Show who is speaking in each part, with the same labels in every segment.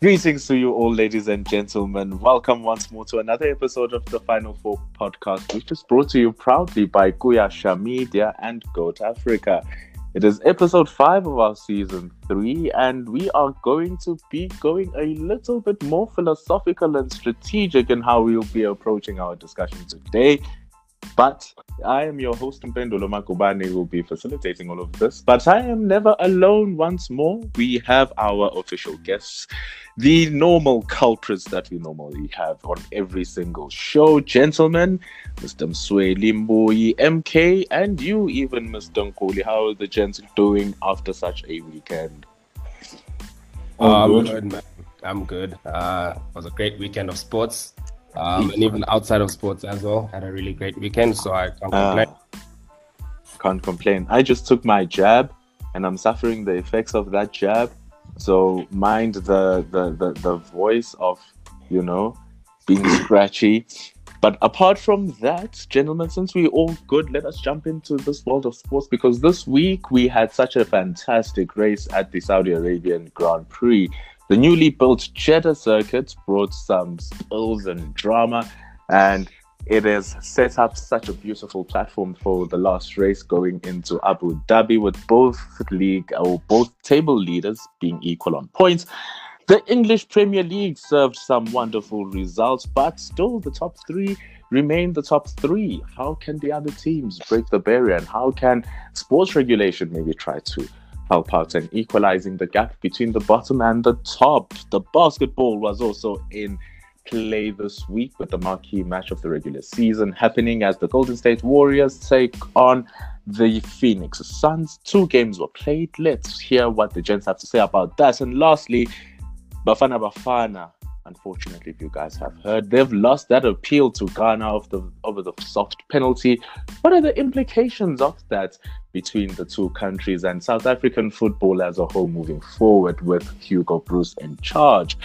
Speaker 1: Greetings to you all, ladies and gentlemen. Welcome once more to another episode of the Final Four podcast, which is brought to you proudly by Kuyasha Media and Goat Africa. It is episode five of our season three, and we are going to be going a little bit more philosophical and strategic in how we'll be approaching our discussion today. But I am your host, Mpendulo Makubane, who will be facilitating all of this. But I am never alone once more. We have our official guests, the normal culprits that we normally have on every single show. Gentlemen, Mr. Msweli Mbuyi, MK, and you, even Mr. Nkuli. How are the gents doing after such a weekend?
Speaker 2: Oh, I'm good, man. I'm good. Uh, it was a great weekend of sports um, and even outside of sports as well. Had a really great weekend, so I can't ah. complain. Uh,
Speaker 1: can't complain. I just took my jab, and I'm suffering the effects of that jab. So mind the the the, the voice of you know being scratchy. But apart from that, gentlemen, since we're all good, let us jump into this world of sports because this week we had such a fantastic race at the Saudi Arabian Grand Prix. The newly built Jeddah circuit brought some spills and drama, and it has set up such a beautiful platform for the last race going into Abu Dhabi with both league or both table leaders being equal on points. The English Premier League served some wonderful results, but still the top three remain the top three. How can the other teams break the barrier and how can sports regulation maybe try to help out in equalizing the gap between the bottom and the top. The basketball was also in play this week with the marquee match of the regular season happening as the Golden State Warriors take on the Phoenix Suns. Two games were played. Let's hear what the gents have to say about that. And lastly, Bafana Bafana unfortunately, if you guys have heard, they've lost that appeal to Ghana of the, over the soft penalty. What are the implications of that between the two countries and South African football as a whole moving forward with Hugo Broos in charge?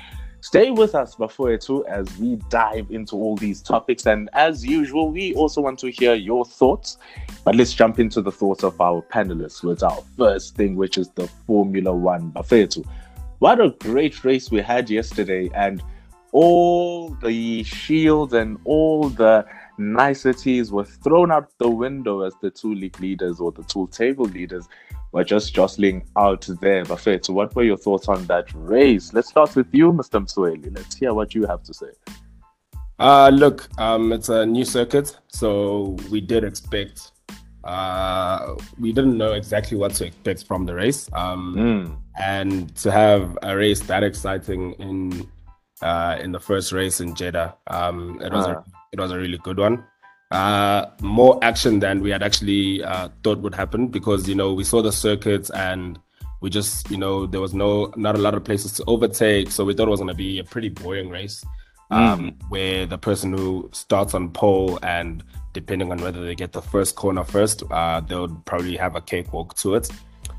Speaker 1: Stay with us, Bafouetu, as we dive into all these topics. And as usual, we also want to hear your thoughts. But let's jump into the thoughts of our panelists with our first thing, which is the Formula One. Bafouetu, what a great race we had yesterday. And all the shields and all the niceties were thrown out the window as the two league leaders or the two table leaders were just jostling out there. Buffet, so what were your thoughts on that race? Let's start with you, Mr. Msweli. Let's hear what you have to say.
Speaker 2: Uh, look, um, it's a new circuit, so we did expect. Uh, we didn't know exactly what to expect from the race. Um, mm. and to have a race that exciting in uh, in the first race in Jeddah. Um, it was uh. a, ah. it was a really good one. Uh, more action than we had actually uh, thought would happen because you know we saw the circuits and we just you know there was no not a lot of places to overtake, so we thought it was going to be a pretty boring race. Um, mm. Where the person who starts on pole and depending on whether they get the first corner first, uh, they'll probably have a cakewalk to it.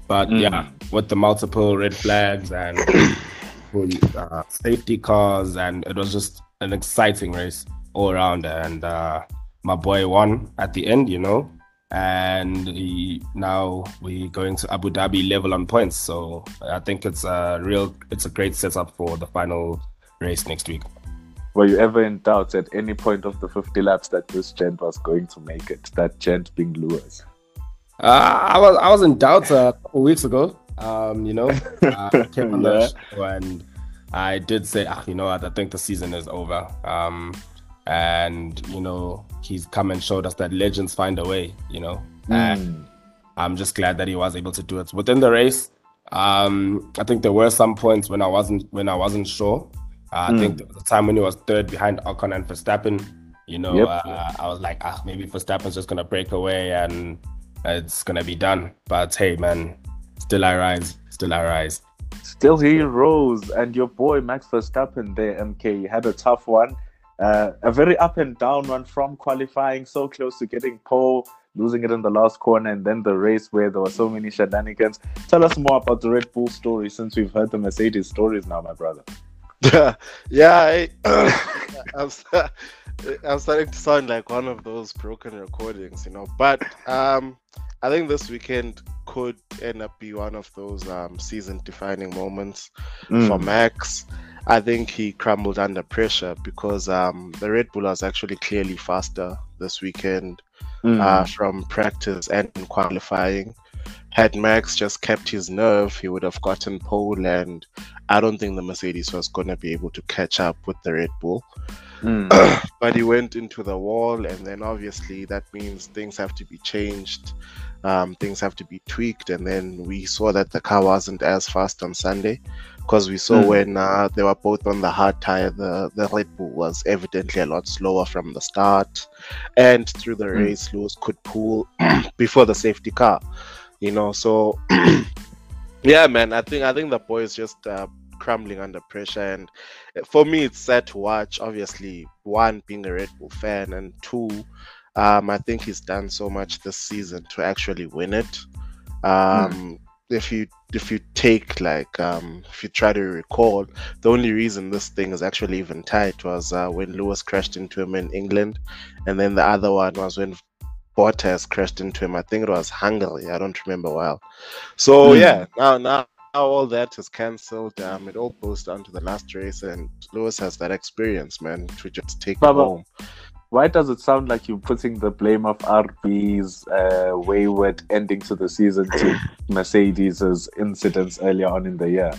Speaker 2: But mm. yeah, with the multiple red flags and uh, safety cars, and it was just an exciting race all around. And uh, my boy won at the end, you know. And he, now we're going to Abu Dhabi level on points. So I think it's a real, it's a great setup for the final race next week.
Speaker 1: Were you ever in doubt at any point of the 50 laps that this gent was going to make it? That gent being Lewis?
Speaker 2: Uh, I was I was in doubt a couple weeks ago. Um, you know, uh, came on the show and I did say, ah, you know what, I think the season is over. Um, and you know, he's come and showed us that legends find a way. You know, mm. and I'm just glad that he was able to do it within the race. Um, I think there were some points when I wasn't when I wasn't sure. Uh, mm. I think the time when he was third behind Ocon and Verstappen. You know, yep. uh, I was like, ah, maybe Verstappen's just gonna break away and it's gonna be done. But hey, man, still I rise, still I rise.
Speaker 1: Still he rose, and your boy Max Verstappen there, MK, had a tough one. Uh, a very up and down one from qualifying, so close to getting pole, losing it in the last corner, and then the race where there were so many shenanigans. Tell us more about the Red Bull story since we've heard the Mercedes stories now, my brother.
Speaker 3: yeah, I, I'm, I'm starting to sound like one of those broken recordings, you know. But um, I think this weekend could end up be one of those um, season-defining moments
Speaker 1: Mm.
Speaker 3: for Max. I think he crumbled under pressure because um, the Red Bull was actually clearly faster this weekend
Speaker 1: Mm.
Speaker 3: uh, from practice and qualifying. Had Max just kept his nerve, he would have gotten pole, and I don't think the Mercedes was going to be able to catch up with the Red Bull.
Speaker 1: Mm.
Speaker 3: but he went into the wall, and then obviously that means things have to be changed, um, things have to be tweaked, and then we saw that the car wasn't as fast on Sunday because we saw
Speaker 1: Mm.
Speaker 3: when uh, they were both on the hard tire, the, the Red Bull was evidently a lot slower from the start, and through the
Speaker 1: Mm.
Speaker 3: race, Lewis could pull before the safety car, you know. So, yeah, man, I think I think the boys just uh, crumbling under pressure, and for me, it's sad to watch. Obviously, one being a Red Bull fan, and two, um, I think he's done so much this season to actually win it. Um, If you if you take like um, if you try to recall, the only reason this thing is actually even tight was uh, when Lewis crashed into him in England, and then the other one was when Bottas crashed into him. I think it was Hungary. I don't remember well. So
Speaker 1: Hmm.
Speaker 3: yeah, now now all that is cancelled. Um, it all goes down to the last race, and Lewis has that experience, man, to just take it
Speaker 1: Baba,
Speaker 3: home.
Speaker 1: Why does it sound like you're putting the blame of RB's uh, wayward ending to the season to Mercedes' incidents earlier on in the year?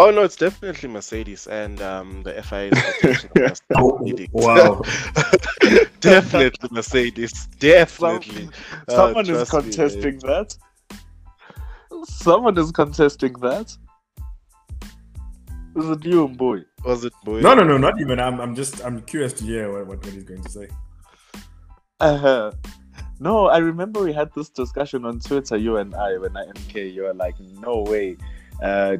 Speaker 3: Oh no, it's definitely Mercedes and um, the FIA's protection
Speaker 4: Oh, wow.
Speaker 3: definitely Mercedes. Definitely. Uh,
Speaker 1: Someone is
Speaker 3: trust me,
Speaker 1: contesting that. Someone is contesting that. Is it you, boy?
Speaker 3: Was it boy?
Speaker 4: No, no, no, not even. I'm, I'm just, I'm curious to hear what, what, what he's going to say.
Speaker 1: Uh-huh. no, I remember we had this discussion on Twitter, you and I, when I MK, you were like, no way. Uh,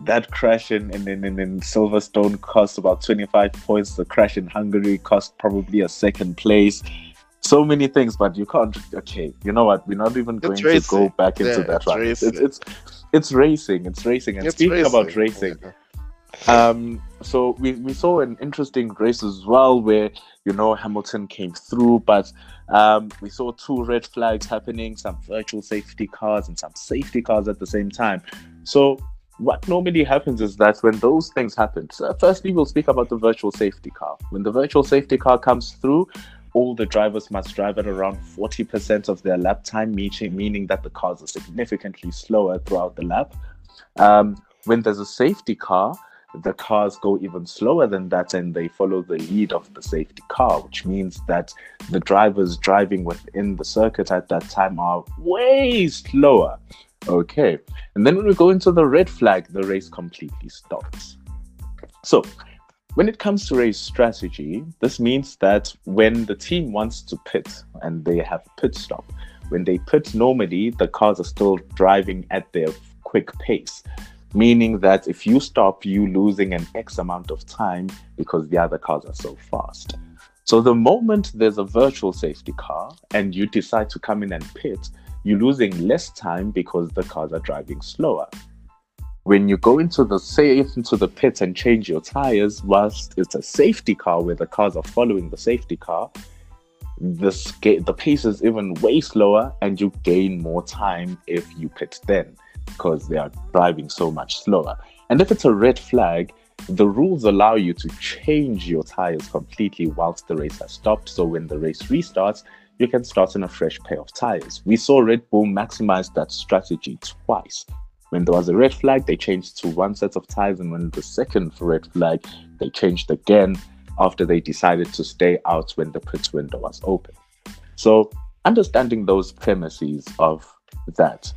Speaker 1: that crash in, in, in, in- in Silverstone cost about 25 points. The crash in Hungary cost probably a second place. So many things, but you can't. Okay, you know what? We're not even going to go back into
Speaker 3: Yeah,
Speaker 1: that
Speaker 3: it's
Speaker 1: one. It's, it's,
Speaker 3: racing.
Speaker 1: it's, it's racing. It's racing. And
Speaker 3: It's
Speaker 1: speaking about racing,
Speaker 3: Yeah.
Speaker 1: um, so we, we saw an interesting race as well where you know Hamilton came through, but um, we saw two red flags happening, some virtual safety cars and some safety cars at the same time. So what normally happens is that when those things happen, so firstly we'll speak about the virtual safety car. When the virtual safety car comes through, all the drivers must drive at around 40% of their lap time, meaning, that the cars are significantly slower throughout the lap. Um, when there's a safety car, the cars go even slower than that and they follow the lead of the safety car, which means that the drivers driving within the circuit at that time are way slower. Okay. And then when we go into the red flag, the race completely stops. So, when it comes to race strategy, this means that when the team wants to pit and they have pit stop, when they pit normally, the cars are still driving at their quick pace meaning that if you stop, you losing an X amount of time because the other cars are so fast. So the moment there's a virtual safety car and you decide to come in and pit, you're losing less time because the cars are driving slower. When you go into the safe into the pit and change your tires, whilst it's a safety car where the cars are following the safety car, the the pace is even way slower and you gain more time if you pit then because they are driving so much slower. And if it's a red flag, the rules allow you to change your tires completely whilst the race has stopped. So when the race restarts, you can start on a fresh pair of tires. We saw Red Bull maximize that strategy twice. When there was a red flag, they changed to one set of tires, and when the second red flag, they changed again after they decided to stay out when the pit window was open. So, understanding those premises of that,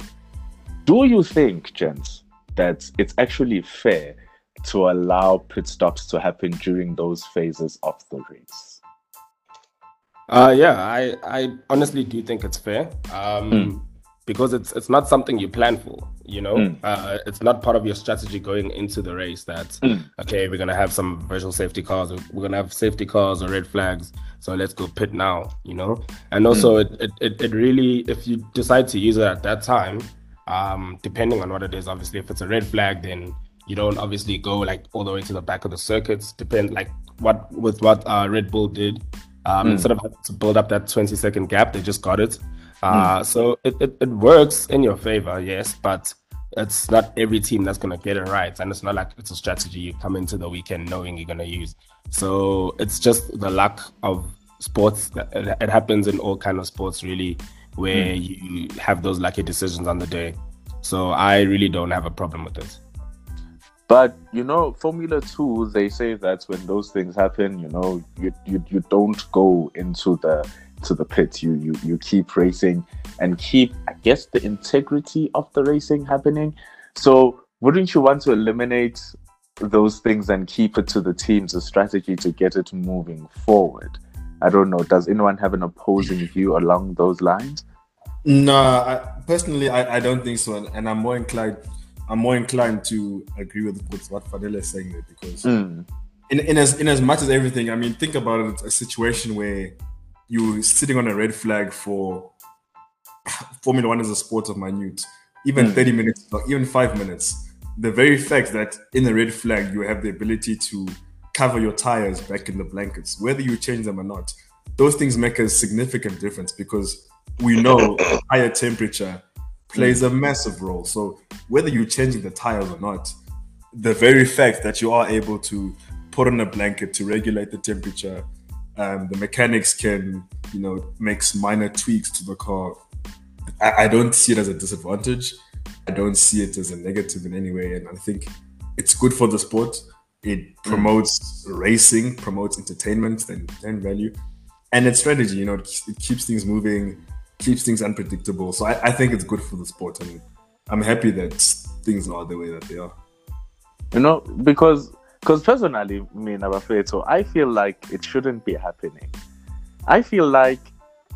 Speaker 1: do you think, gents, that it's actually fair to allow pit stops to happen during those phases of the race?
Speaker 2: Uh, yeah, I, I honestly do think it's fair. Um,
Speaker 1: Mm.
Speaker 2: Because it's it's not something you plan for. You know,
Speaker 1: Mm.
Speaker 2: uh, it's not part of your strategy going into the race. That
Speaker 1: Mm.
Speaker 2: okay, we're gonna have some virtual safety cars. or We're gonna have safety cars or red flags. So let's go pit now. You know, and also it, it, it, it really if you decide to use it at that time, um, depending on what it is, obviously if it's a red flag, then you don't obviously go like all the way to the back of the circuits. Depend like what with what uh, Red Bull did. Um,
Speaker 1: Mm.
Speaker 2: Instead of to build up that 20 second gap, they just got it. Uh, mm. So it, it, it works in your favor, yes, but it's not every team that's going to get it right. And it's not like it's a strategy you come into the weekend knowing you're going to use. So it's just the luck of sports. It happens in all kind of sports, really, where mm. you have those lucky decisions on the day. So I really don't have a problem with it.
Speaker 1: But you know, Formula Two, they say that when those things happen, you know, you you, you don't go into the to the pit. You you you keep racing and keep, I guess, the integrity of the racing happening. So wouldn't you want to eliminate those things and keep it to the teams, a strategy to get it moving forward? I don't know. Does anyone have an opposing view along those lines?
Speaker 4: No, I, personally, I, I don't think so, and I'm more inclined. I'm more inclined to agree with what Fadela is saying there because, mm. in in as in as much as everything, I mean, think about it, a situation where you're sitting on a red flag for Formula One is a sport of minute, even mm. 30 minutes, or even five minutes. The very fact that in the red flag you have the ability to cover your tires back in the blankets, whether you change them or not, those things make a significant difference because we know higher temperature plays a massive role. So whether you're changing the tires or not, the very fact that you are able to put on a blanket to regulate the temperature, um, the mechanics can, you know, makes minor tweaks to the car. I, I don't see it as a disadvantage. I don't see it as a negative in any way, and I think it's good for the sport. It mm. promotes mm. racing, promotes entertainment and, and value, and it's strategy. You know, it, it keeps things moving keeps things unpredictable. So I, I think it's good for the sport, and I'm happy that things are the way that they are.
Speaker 1: You know, because because personally, me so I feel like it shouldn't be happening. I feel like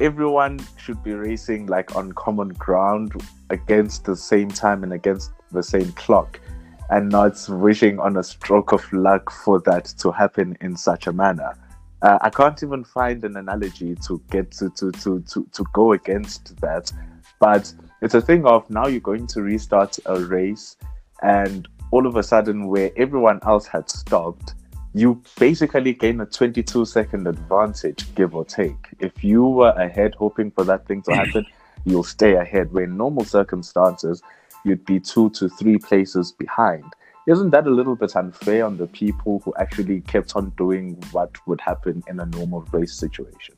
Speaker 1: everyone should be racing like on common ground against the same time and against the same clock and not wishing on a stroke of luck for that to happen in such a manner. Uh, I can't even find an analogy to get to, to, to, to, to go against that. But it's a thing of now you're going to restart a race, and all of a sudden, where everyone else had stopped, you basically gain a 22 second advantage, give or take. If you were ahead hoping for that thing to happen, you'll stay ahead. Where in normal circumstances, you'd be two to three places behind isn't that a little bit unfair on the people who actually kept on doing what would happen in a normal race situation?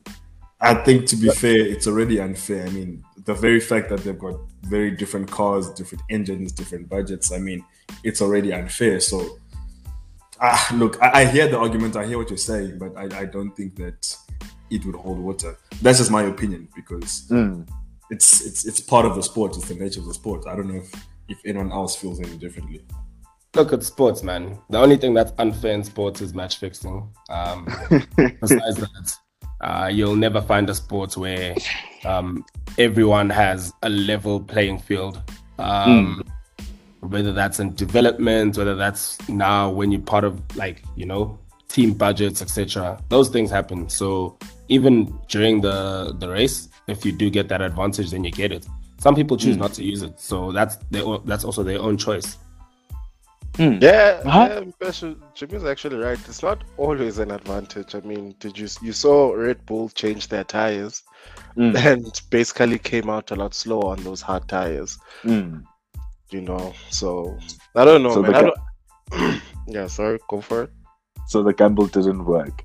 Speaker 4: I think to be fair, it's already unfair. I mean, the very fact that they've got very different cars, different engines, different budgets, I mean, it's already unfair. So, uh, look, I, I, hear the argument, I hear what you're saying, but I, I, don't think that it would hold water. That's just my opinion because mm. it's it's it's part of the sport. It's the nature of the sport. I don't know if, if anyone else feels any differently.
Speaker 2: Look at sports, man. The only thing that's unfair in sports is match fixing. Um, besides that, uh, you'll never find a sport where um, everyone has a level playing field. Um, mm. Whether that's in development, whether that's now when you're part of like you know team budgets, etc. Those things happen. So even during the the race, if you do get that advantage, then you get it. Some people choose mm. not to use it, so that's their, that's also their own choice.
Speaker 3: Mm. Yeah, uh-huh. yeah, Jimmy's actually right. It's not always an advantage. I mean, did you you saw Red Bull change their tires mm. and basically came out a lot slower on those hard tires. Mm. You know, so I don't know, so man. Don't... yeah, sorry, go for it.
Speaker 1: So the gamble didn't work.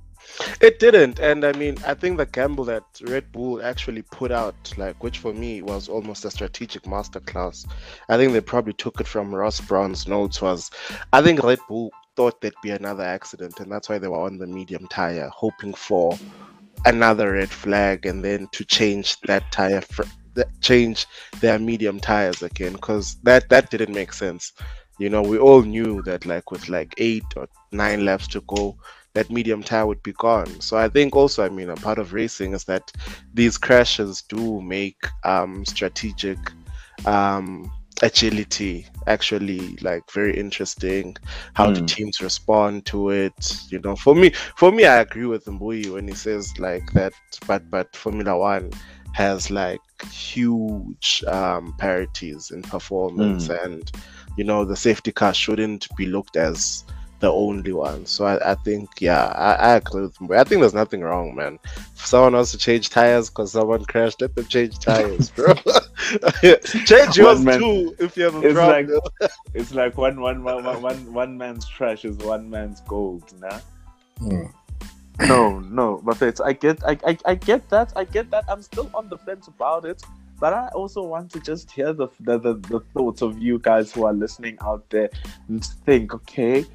Speaker 3: It didn't, and I mean, I think the gamble that Red Bull actually put out, like, which for me was almost a strategic masterclass. I think they probably took it from Ross Brawn's notes. Was I think Red Bull thought there'd be another accident, and that's why they were on the medium tire, hoping for another red flag, and then to change that tire, fr- change their medium tires again, because that that didn't make sense. You know, we all knew that, like, with like eight or nine laps to go that medium tire would be gone. So I think also, I mean, a part of racing is that these crashes do make um, strategic um, agility actually like very interesting. How mm. the hmm. teams respond to it. You know, for me, for me, I agree with Mbuyi when he says like that. But but Formula One has like huge um, parities in performance, mm. and you know the safety car shouldn't be looked as the only one. So I, I think, yeah, I, I agree with him. I think there's nothing wrong, man. If someone wants to change tires because someone crashed, let them change tires, bro. change yours man, too if you have a
Speaker 1: it's
Speaker 3: problem.
Speaker 1: Like, it's like one, one, one, one, one, one man's trash is one man's gold, nah? Hmm. No, no, but it's, I get, I, I, I get that, I get that. I'm still on the fence about it but I also want to just hear the, the, the, the, thoughts of you guys who are listening out there and think, okay,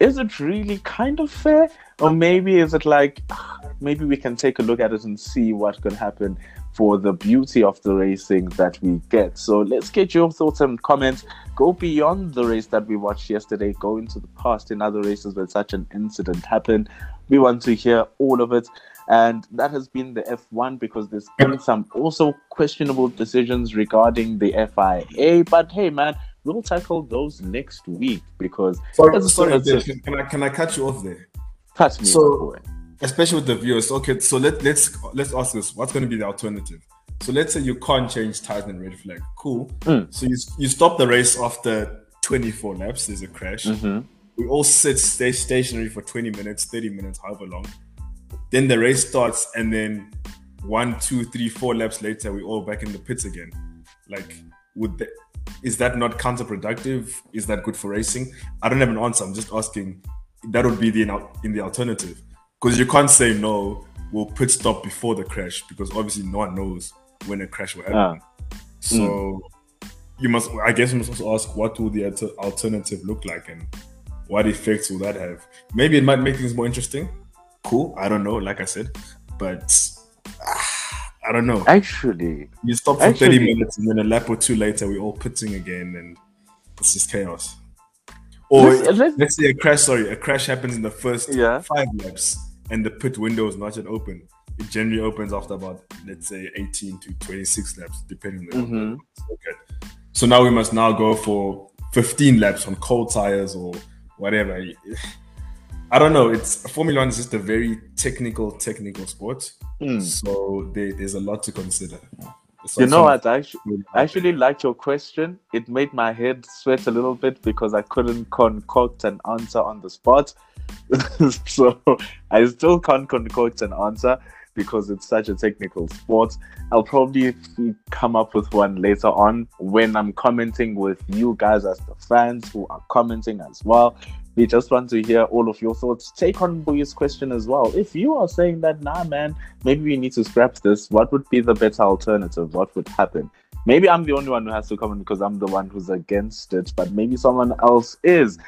Speaker 1: is it really kind of fair? Or maybe is it like, maybe we can take a look at it and see what could happen for the beauty of the racing that we get. So let's get your thoughts and comments. Go beyond the race that we watched yesterday, go into the past in other races where such an incident happened. We want to hear all of it. And that has been the F1 because there's been some also questionable decisions regarding the FIA. But hey, man, we'll tackle those next week because
Speaker 4: sorry, sorry can I can I cut you off there?
Speaker 1: Cut me.
Speaker 4: So, especially with the viewers. Okay, so let let's let's ask this: What's going to be the alternative? So let's say you can't change tires in red flag. Cool. Mm. So you you stop the race after 24 laps. There's a crash. Mm-hmm. We all sit stay stationary for 20 minutes, 30 minutes, however long. Then the race starts, and then one, two, three, four laps later, we're all back in the pits again. Like, would the, is that not counterproductive? Is that good for racing? I don't have an answer. I'm just asking. That would be the in the alternative because you can't say no. We'll pit stop before the crash because obviously no one knows when a crash will happen. Ah. So mm. you must, I guess, you must also ask what will the alternative look like and what effects will that have? Maybe it might make things more interesting. Cool. I don't know. Like I said, but. Ah, I don't know.
Speaker 1: Actually,
Speaker 4: you stop for actually, 30 minutes and then a lap or two later, we're all pitting again and it's just chaos. Or let's, let's, let's, say a crash, sorry, a crash happens in the first yeah. five laps and the pit window is not yet open. It generally opens after about, let's say, 18 to 26 laps, depending on mm-hmm. Okay. So now we must now go for 15 laps on cold tires or whatever. I don't know. It's Formula One is just a very technical, technical sport. Mm. So there, there's a lot to consider.
Speaker 1: So you know what? I actually, I actually liked your question. It made my head sweat a little bit because I couldn't concoct an answer on the spot. so I still can't concoct an answer because it's such a technical sport. I'll probably come up with one later on when I'm commenting with you guys as the fans who are commenting as well. We just want to hear all of your thoughts. Take on Boy's question as well. If you are saying that, nah, man, maybe we need to scrap this, what would be the better alternative? What would happen? Maybe I'm the only one who has to comment because I'm the one who's against it, but maybe someone else is.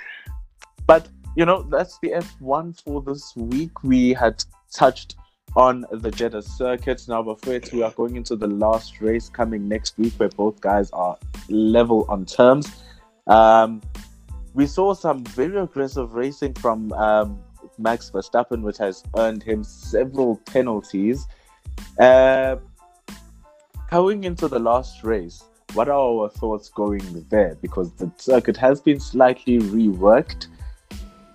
Speaker 1: But, you know, that's the F1 for this week. We had touched on the Jeddah circuit. Now, before it, we are going into the last race coming next week where both guys are level on terms. Um, we saw some very aggressive racing from um, Max Verstappen, which has earned him several penalties. Uh, going into the last race, what are our thoughts going there? Because the circuit has been slightly reworked.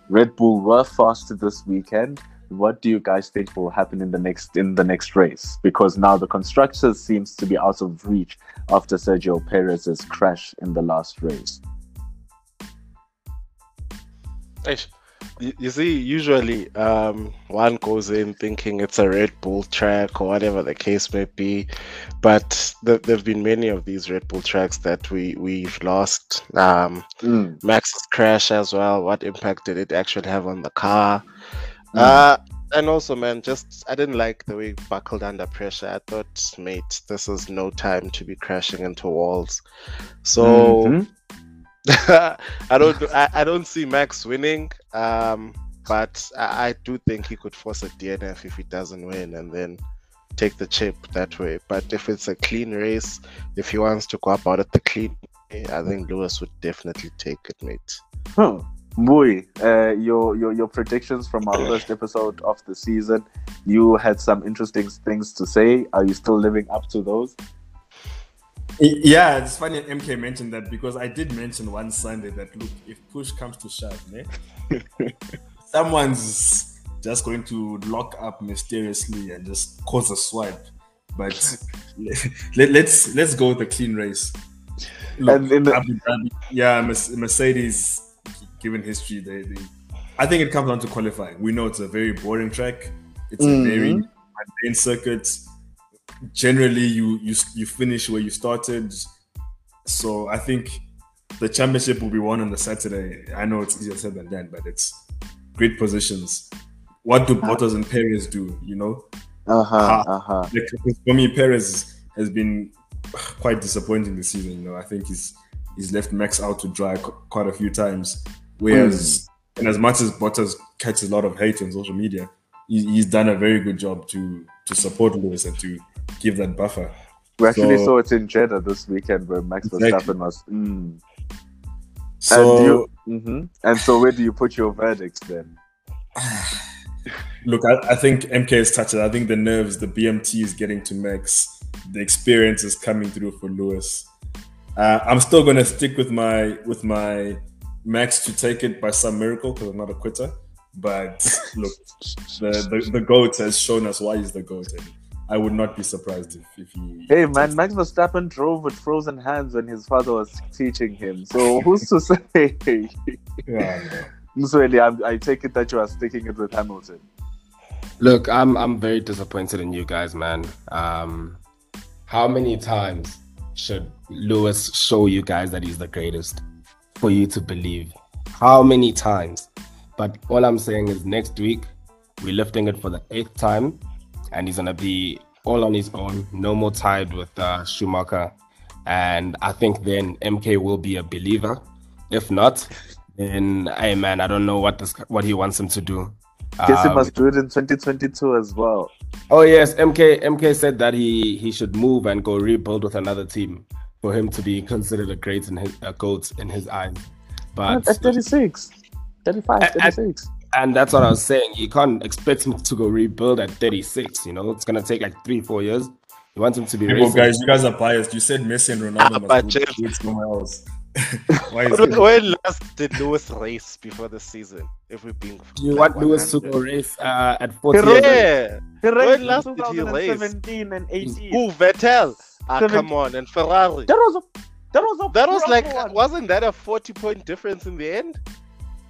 Speaker 1: Red Bull were faster this weekend. What do you guys think will happen in the next in the next race? Because now the constructors seems to be out of reach after Sergio Perez's crash in the last race.
Speaker 3: You see, usually um, one goes in thinking it's a Red Bull track or whatever the case may be, but th- there have been many of these Red Bull tracks that we we've lost. Um, mm. Max's crash as well. What impact did it actually have on the car? Mm. Uh, and also, man, just I didn't like the way he buckled under pressure. I thought, mate, this is no time to be crashing into walls. So. Mm-hmm I don't I, I, don't see Max winning. Um, but I, I, do think he could force a DNF if he doesn't win and then take the chip that way. But if it's a clean race, if he wants to go about it the clean I think Lewis would definitely take it, mate.
Speaker 1: Huh. Boy, uh, your, your your predictions from our first episode of the season, you had some interesting things to say. Are you still living up to those?
Speaker 4: Yeah, it's funny MK mentioned that because I did mention one Sunday that look, if push comes to shove, ne, someone's just going to lock up mysteriously and just cause a swipe. But let, let's let's go with a clean race. Look, the- yeah, Mercedes, given history, they, they I think it comes down to qualifying. We know it's a very boring track. It's mm-hmm. a very mundane circuit. Generally, you you you finish where you started. So I think the championship will be won on the Saturday. I know it's easier said than done, but it's great positions. What do Bottas and Perez do? You know,
Speaker 1: uh huh. Uh huh.
Speaker 4: for me, Perez has been quite disappointing this season. You know, I think he's he's left Max out to dry quite a few times. Whereas, mm. and as much as Bottas catches a lot of hate on social media, he, he's done a very good job to to support Lewis and to give that buffer.
Speaker 1: We actually so, saw it in Jeddah this weekend where Max exactly. Verstappen was. Mm.
Speaker 4: So,
Speaker 1: and, you, mm-hmm. and so, where do you put your verdicts then?
Speaker 4: Look, I, I, think MK is touched it. I think the nerves, the BMT is getting to Max. The experience is coming through for Lewis. Uh, I'm still going to stick with my with my Max to take it by some miracle because I'm not a quitter. But look, the, the, the goat has shown us why he's the goat. And I would not be surprised if, if he.
Speaker 1: Hey man, Max Verstappen drove with frozen hands when his father was teaching him. So who's to say? yeah, Musweli, I, I take it that you are sticking it with Hamilton.
Speaker 2: Look, I'm I'm very disappointed in you guys, man. Um, how many times should Lewis show you guys that he's the greatest for you to believe? How many times? But all I'm saying is next week we're lifting it for the eighth time, and he's gonna be all on his own, no more tied with uh, Schumacher. And I think then MK will be a believer. If not, then hey man, I don't know what this what he wants him to do.
Speaker 1: Guess um, he must do it in 2022 as well.
Speaker 2: Oh yes, MK MK said that he he should move and go rebuild with another team for him to be considered a great in his a goat in his eyes. But
Speaker 1: at 36, 35, 36.
Speaker 2: and that's what I was saying. You can't expect him to go rebuild at 36. You know, it's gonna take like three, four years. You want him to be.
Speaker 4: Well, guys, you guys are biased. You said Messi and Ronaldo ah, must go somewhere else.
Speaker 3: Why is when, when last did Lewis race before the season? If we being
Speaker 2: you want Lewis to go race uh, at
Speaker 3: 40 Yeah.
Speaker 1: He when last did he race? 17 and 18.
Speaker 3: Who Vettel? Ah, come on, and Ferrari.
Speaker 1: That was a that was a
Speaker 3: that was like one. wasn't that a 40 point difference in the end?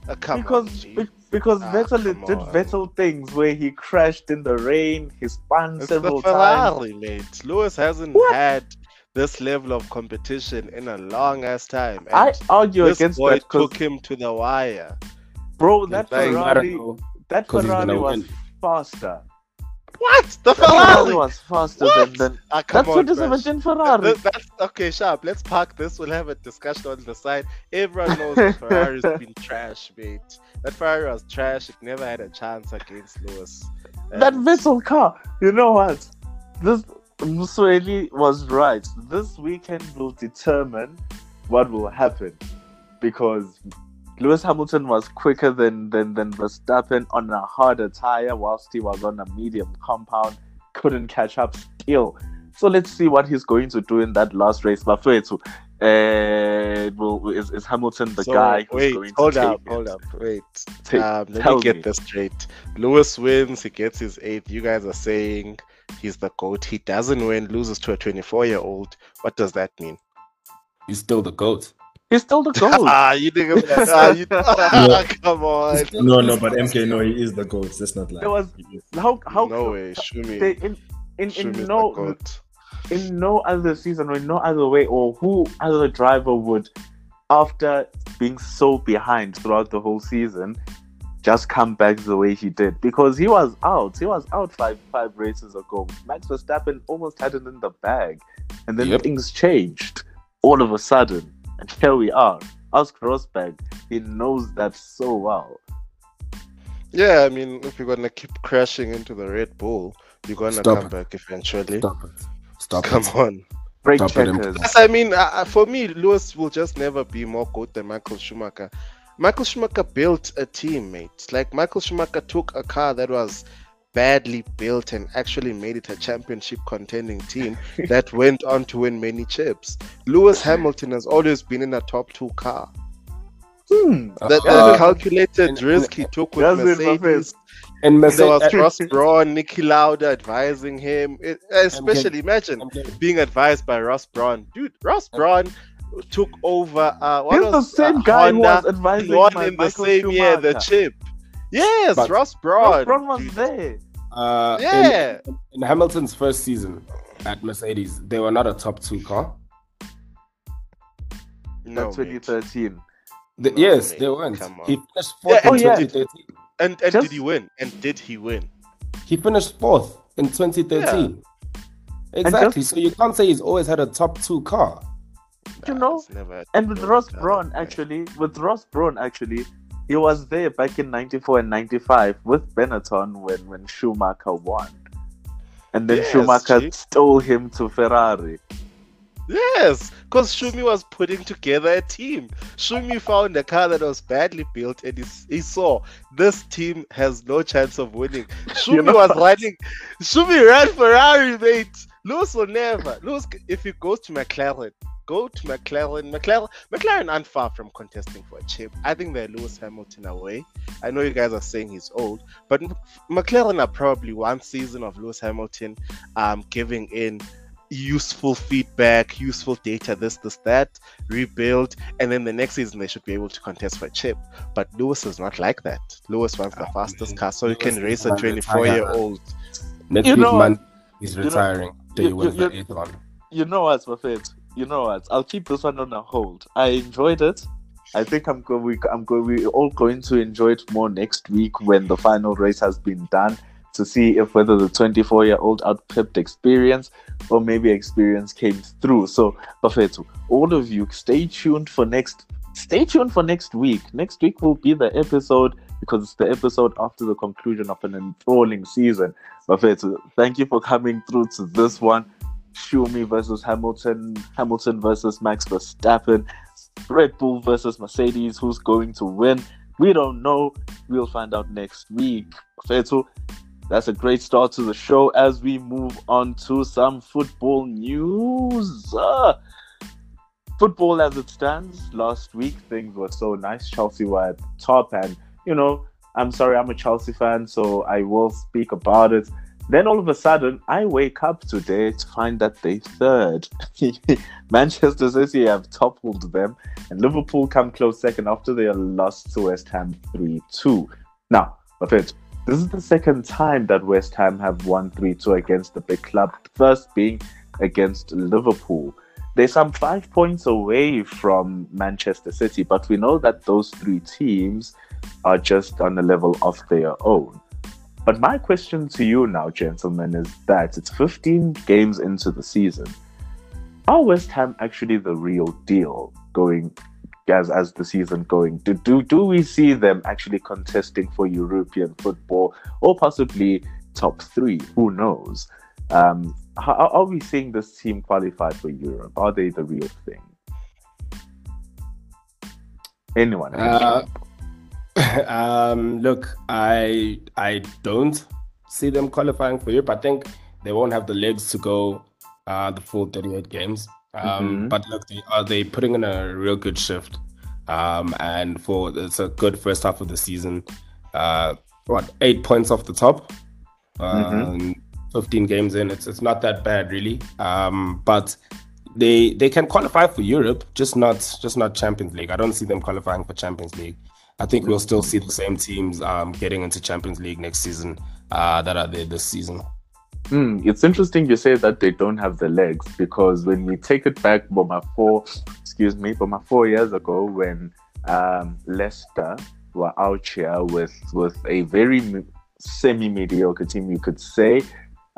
Speaker 1: Uh, because on, because ah, Vettel did on. Vettel things where he crashed in the rain, he spun it's several the Ferrari,
Speaker 3: times. Mate. Lewis hasn't what? had this level of competition in a long ass time. And
Speaker 1: I argue against
Speaker 3: boy
Speaker 1: that
Speaker 3: took him to the wire.
Speaker 1: Bro, that Ferrari, that Ferrari was win. faster.
Speaker 3: What? The Ferrari
Speaker 1: was faster what? than, than ah, that's on, 2017 Ferrari.
Speaker 3: that's okay, sharp. Let's park this. We'll have a discussion on the side. Everyone knows the Ferrari's been trash, mate. That Ferrari was trash. It never had a chance against Lewis.
Speaker 1: And... That Vettel car. You know what? This Musweli was right. This weekend will determine what will happen because Lewis Hamilton was quicker than, than, than Verstappen on a harder tire whilst he was on a medium compound, couldn't catch up still. So let's see what he's going to do in that last race. But wait, uh, will, is, is Hamilton the so, guy who's
Speaker 3: wait,
Speaker 1: going
Speaker 3: hold
Speaker 1: to hold
Speaker 3: up, hold up, wait. Take, um, let me get me. this straight. Lewis wins, he gets his eighth. You guys are saying he's the GOAT. He doesn't win, loses to a 24 year old. What does that mean?
Speaker 2: He's still the GOAT.
Speaker 1: He's still the GOAT.
Speaker 3: ah, you think ah, you, ah, come on.
Speaker 4: No, no, but MK, no, he is the GOAT. That's not like.
Speaker 1: There was how how
Speaker 3: no way. Show me.
Speaker 1: They, in in, in no in no other season or in no other way or who other driver would, after being so behind throughout the whole season, just come back the way he did because he was out. He was out five five races ago. Max Verstappen almost had it in the bag, and then yep. things changed all of a sudden, and here we are. Ask Rosberg; he knows that so well.
Speaker 3: Yeah, I mean, if you're gonna keep crashing into the Red Bull, you're gonna Stop come it. back eventually.
Speaker 2: Stop it. Stop
Speaker 3: Come
Speaker 2: it.
Speaker 3: on.
Speaker 1: Brake checkers.
Speaker 3: Yes, I mean, uh, uh, for me, Lewis will just never be more good than Michael Schumacher. Michael Schumacher built a team, mate. Like Michael Schumacher took a car that was badly built and actually made it a championship contending team that went on to win many chips. Lewis Hamilton has always been in a top two car.
Speaker 1: Hmm.
Speaker 3: That, uh, calculated risk he took with Mercedes. And Mercedes, there was Ross Brawn, Niki Lauda advising him. It, especially, imagine being advised by Ross Brawn. Dude, Ross Brawn took over. Uh, what
Speaker 1: He's the same guy Honda, who was advising
Speaker 3: won in the same Schumacher. year the chip. Yes,
Speaker 2: But-
Speaker 3: Ross Brawn.
Speaker 1: Ross Brawn was
Speaker 3: dude.
Speaker 1: there.
Speaker 2: Uh, in-
Speaker 3: Yeah.
Speaker 2: in Hamilton's first season at Mercedes, they were not a top two car.
Speaker 3: No,
Speaker 1: That's 2013.
Speaker 2: The-
Speaker 3: No,
Speaker 2: yes,
Speaker 3: mate,
Speaker 2: they weren't. He finished fourth
Speaker 3: Yeah,
Speaker 2: in
Speaker 1: oh, yeah.
Speaker 2: 2013.
Speaker 3: And and
Speaker 1: Just-
Speaker 3: did he win? And did he win?
Speaker 2: He finished fourth in 2013. Exactly. So you can't say he's always had a top two car.
Speaker 1: You know,
Speaker 3: never
Speaker 1: And with Ross
Speaker 3: car,
Speaker 1: Braun, actually, with Ross Brawn, actually, he was there back in 94 and 95 with Benetton when, when Schumacher won. And then
Speaker 3: Yes,
Speaker 1: Schumacher
Speaker 3: G.
Speaker 1: stole him to Ferrari.
Speaker 3: Yes, because Schumi was putting together a team. Schumi found a car that was badly built and he, he saw this team has no chance of winning. Schumi
Speaker 1: You know
Speaker 3: was
Speaker 1: what?
Speaker 3: running. Schumi ran Ferrari, mate. Lewis will never. Lewis, if he goes to McLaren, go to McLaren. McLaren, McLaren aren't far from contesting for a chip. I think they're Lewis Hamilton away. I know you guys are saying he's old, but McLaren are probably one season of Lewis Hamilton um, giving in useful feedback, useful data, this, this, that, rebuild, and then the next season they should be able to contest for a chip. But Lewis is not like that. Lewis wants the
Speaker 2: Ah,
Speaker 3: fastest
Speaker 2: man.
Speaker 3: car, so he
Speaker 2: Lewis
Speaker 3: can race a 24 year old.
Speaker 2: Next
Speaker 1: You
Speaker 2: week,
Speaker 1: know-
Speaker 2: man, he's
Speaker 1: you know-
Speaker 2: retiring.
Speaker 1: You-
Speaker 2: he wins
Speaker 1: you-
Speaker 2: the.
Speaker 1: You know what, Buffett? You know what? I'll keep this one on a hold. I enjoyed it. I think I'm going. We, I'm going. We're all going to enjoy it more next week when the final race has been done to see if whether the 24 year old outpipped experience or maybe experience came through. So, Buffett, all of you, stay tuned for next. Stay tuned for next week. Next week will be the episode because it's the episode after the conclusion of an enthralling season. Buffett, thank you for coming through to this one. Schumi versus Hamilton, Hamilton versus Max Verstappen, Red Bull versus Mercedes. Who's going to win? We don't know. We'll find out next week. Fetu, that's a great start to the show as we move on to some football news. Uh, football as it stands, last week things were so nice. Chelsea were at top, and you know, I'm sorry, I'm a Chelsea fan, so I will speak about it. Then all of a sudden, I wake up today to find that they third. Manchester City have toppled them, and Liverpool come close second after they lost to West Ham 3 2. Now, Buffett, this is the second time that West Ham have won 3 2 against the big club, first being against Liverpool. They're some five points away from Manchester City, but we know that those three teams are just on a level of their own. But my question to you now, gentlemen, is that it's 15 games into the season. Are West Ham actually the real deal going as as the season going? Do do, do we see them actually contesting for European football or possibly top three? Who knows? Um, how, are we seeing this team qualify for Europe? Are they the real thing? Anyone?
Speaker 2: Uh, um, look, I I don't see them qualifying for Europe. I think they won't have the legs to go uh, the full 38 games. Um,
Speaker 1: Mhm.
Speaker 2: But look, they are they putting in a real good shift. Um, and for it's a good first half of the season. Uh, what eight points off the top? Um, 15 games in. It's it's not that bad really. Um, but they they can qualify for Europe, just not just not Champions League. I don't see them qualifying for Champions League. I think we'll still see the same teams um, getting into Champions League next season uh, that are there this season.
Speaker 1: Hmm, it's interesting you say that they don't have the legs because when we take it back, Boma four, excuse me, Boma four years ago when um, Leicester were out here with with a very semi-mediocre team, you could say,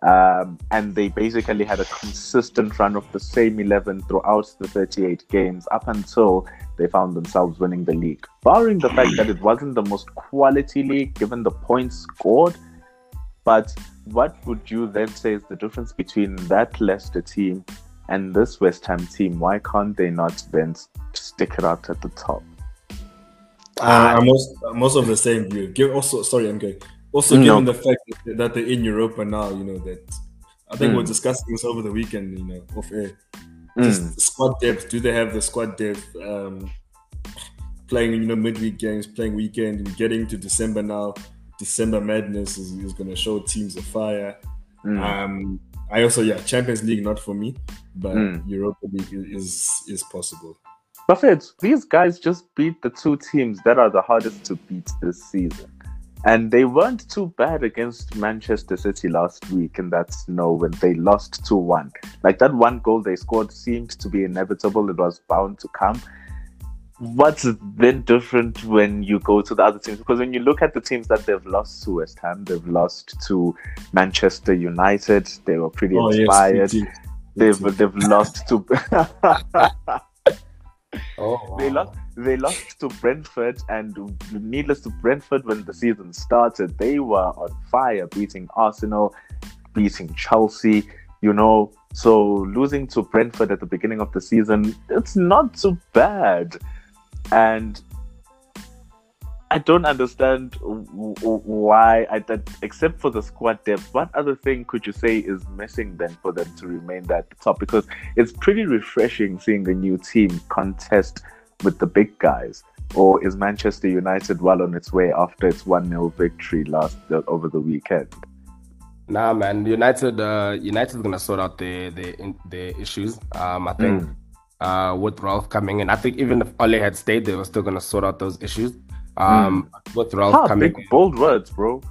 Speaker 1: um, and they basically had a consistent run of the same eleven throughout the thirty-eight games up until they found themselves winning the league. Barring the fact that it wasn't the most quality league given the points scored, but what would you then say is the difference between that Leicester team and this West Ham team? Why can't they not then stick it out at the top?
Speaker 4: Uh, I'm also, I'm also of the same view. Give also sorry, I'm going. Also,
Speaker 1: No.
Speaker 4: given the fact that, that they're in Europa now, you know that I think
Speaker 1: Mm.
Speaker 4: we're discussing this over the weekend. You know, off air.
Speaker 1: Mm.
Speaker 4: Squad depth. Do they have the squad depth? Um, playing you know midweek games, playing weekend. We're getting to December now. December madness is, is going to show teams of fire.
Speaker 1: Mm.
Speaker 4: Um, I also yeah, Champions League not for me, but
Speaker 1: Mm.
Speaker 4: Europa League is is possible.
Speaker 1: Buffett, these guys just beat the two teams that are the hardest to beat this season. And they weren't too bad against Manchester City last week in that snow when they lost 2 1. Like that one goal they scored seemed to be inevitable, it was bound to come. What's then different when you go to the other teams? Because when you look at the teams that they've lost to West Ham, they've lost to Manchester United, they were pretty oh, inspired. Yes, they've, they've lost to.
Speaker 2: oh, wow.
Speaker 1: They lost they lost to Brentford, and needless to Brentford, when the season started, they were on fire, beating Arsenal, beating Chelsea. You know, so losing to Brentford at the beginning of the season, it's not too bad. And I don't understand why, I, that, except for the squad depth, what other thing could you say is missing then for them to remain at the top? Because it's pretty refreshing seeing a new team contest with the big guys? Or is Manchester United well on its way after its 1 0 victory last uh, over the weekend?
Speaker 2: Nah, man. United, uh, United's gonna sort out their their, their issues. Um, I think mm. uh, with Ralf coming in, I think even if Ole had stayed, they were still gonna sort out those issues. Um, mm. with Ralf
Speaker 1: huh,
Speaker 2: coming,
Speaker 1: big, in, bold words, bro.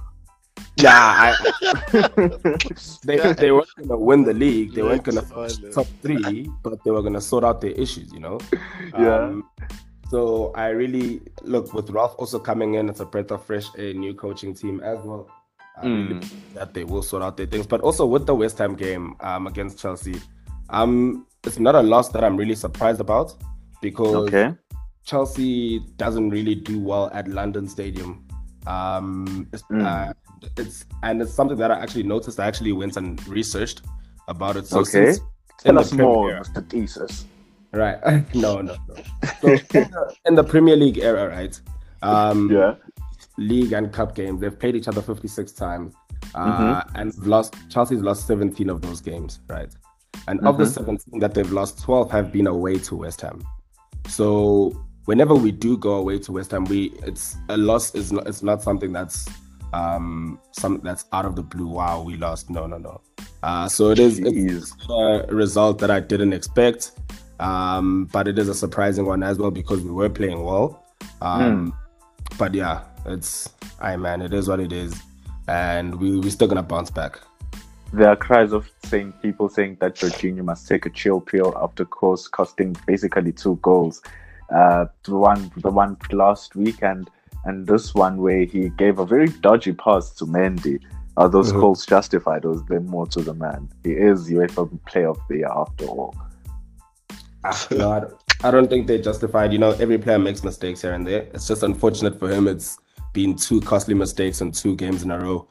Speaker 2: Yeah, I, they they weren't gonna win the league. They weren't gonna top three, but they were gonna sort out their issues. You know.
Speaker 1: Yeah. Um,
Speaker 2: so I really look with Ralf also coming in. It's a breath of fresh air, new coaching team as well. Mm. that they will sort out their things, but also with the West Ham game um, against Chelsea, um, it's not a loss that I'm really surprised about because
Speaker 1: okay.
Speaker 2: Chelsea doesn't really do well at London Stadium. Um, it's, mm. uh, it's and it's something that I actually noticed. I actually went and researched about it. So
Speaker 1: okay, tell us more, Mr. Thesis.
Speaker 2: Right? no, no, no. So in the, in the, Premier League era, right? Um,
Speaker 1: yeah.
Speaker 2: League and cup games, they've played each other 56 times, uh, mm-hmm. and lost. Chelsea's lost 17 of those games, right? And mm-hmm. of the mm-hmm. 17 that they've lost, 12 have been away to West Ham. So whenever we do go away to West Ham, we it's a loss is not it's not something that's um something that's out of the blue. Wow, we lost. No, no, no. Uh, so it is it's a result that I didn't expect, um, but it is a surprising one as well because we were playing well. Um, mm. But yeah, it's I man, it is what it is, and we we're still gonna bounce back.
Speaker 1: There are cries of saying people saying that Jorginho must take a chill pill after course costing basically two goals uh, the one the one last week and and this one where he gave a very dodgy pass to Mendy. Are those mm-hmm. calls justified or is there more to the man? He is UEFA Player of the Year after all.
Speaker 2: Ah, no, I don't think they're justified. You know, every player makes mistakes here and there. It's just unfortunate for him. It's been two costly mistakes in two games in a row.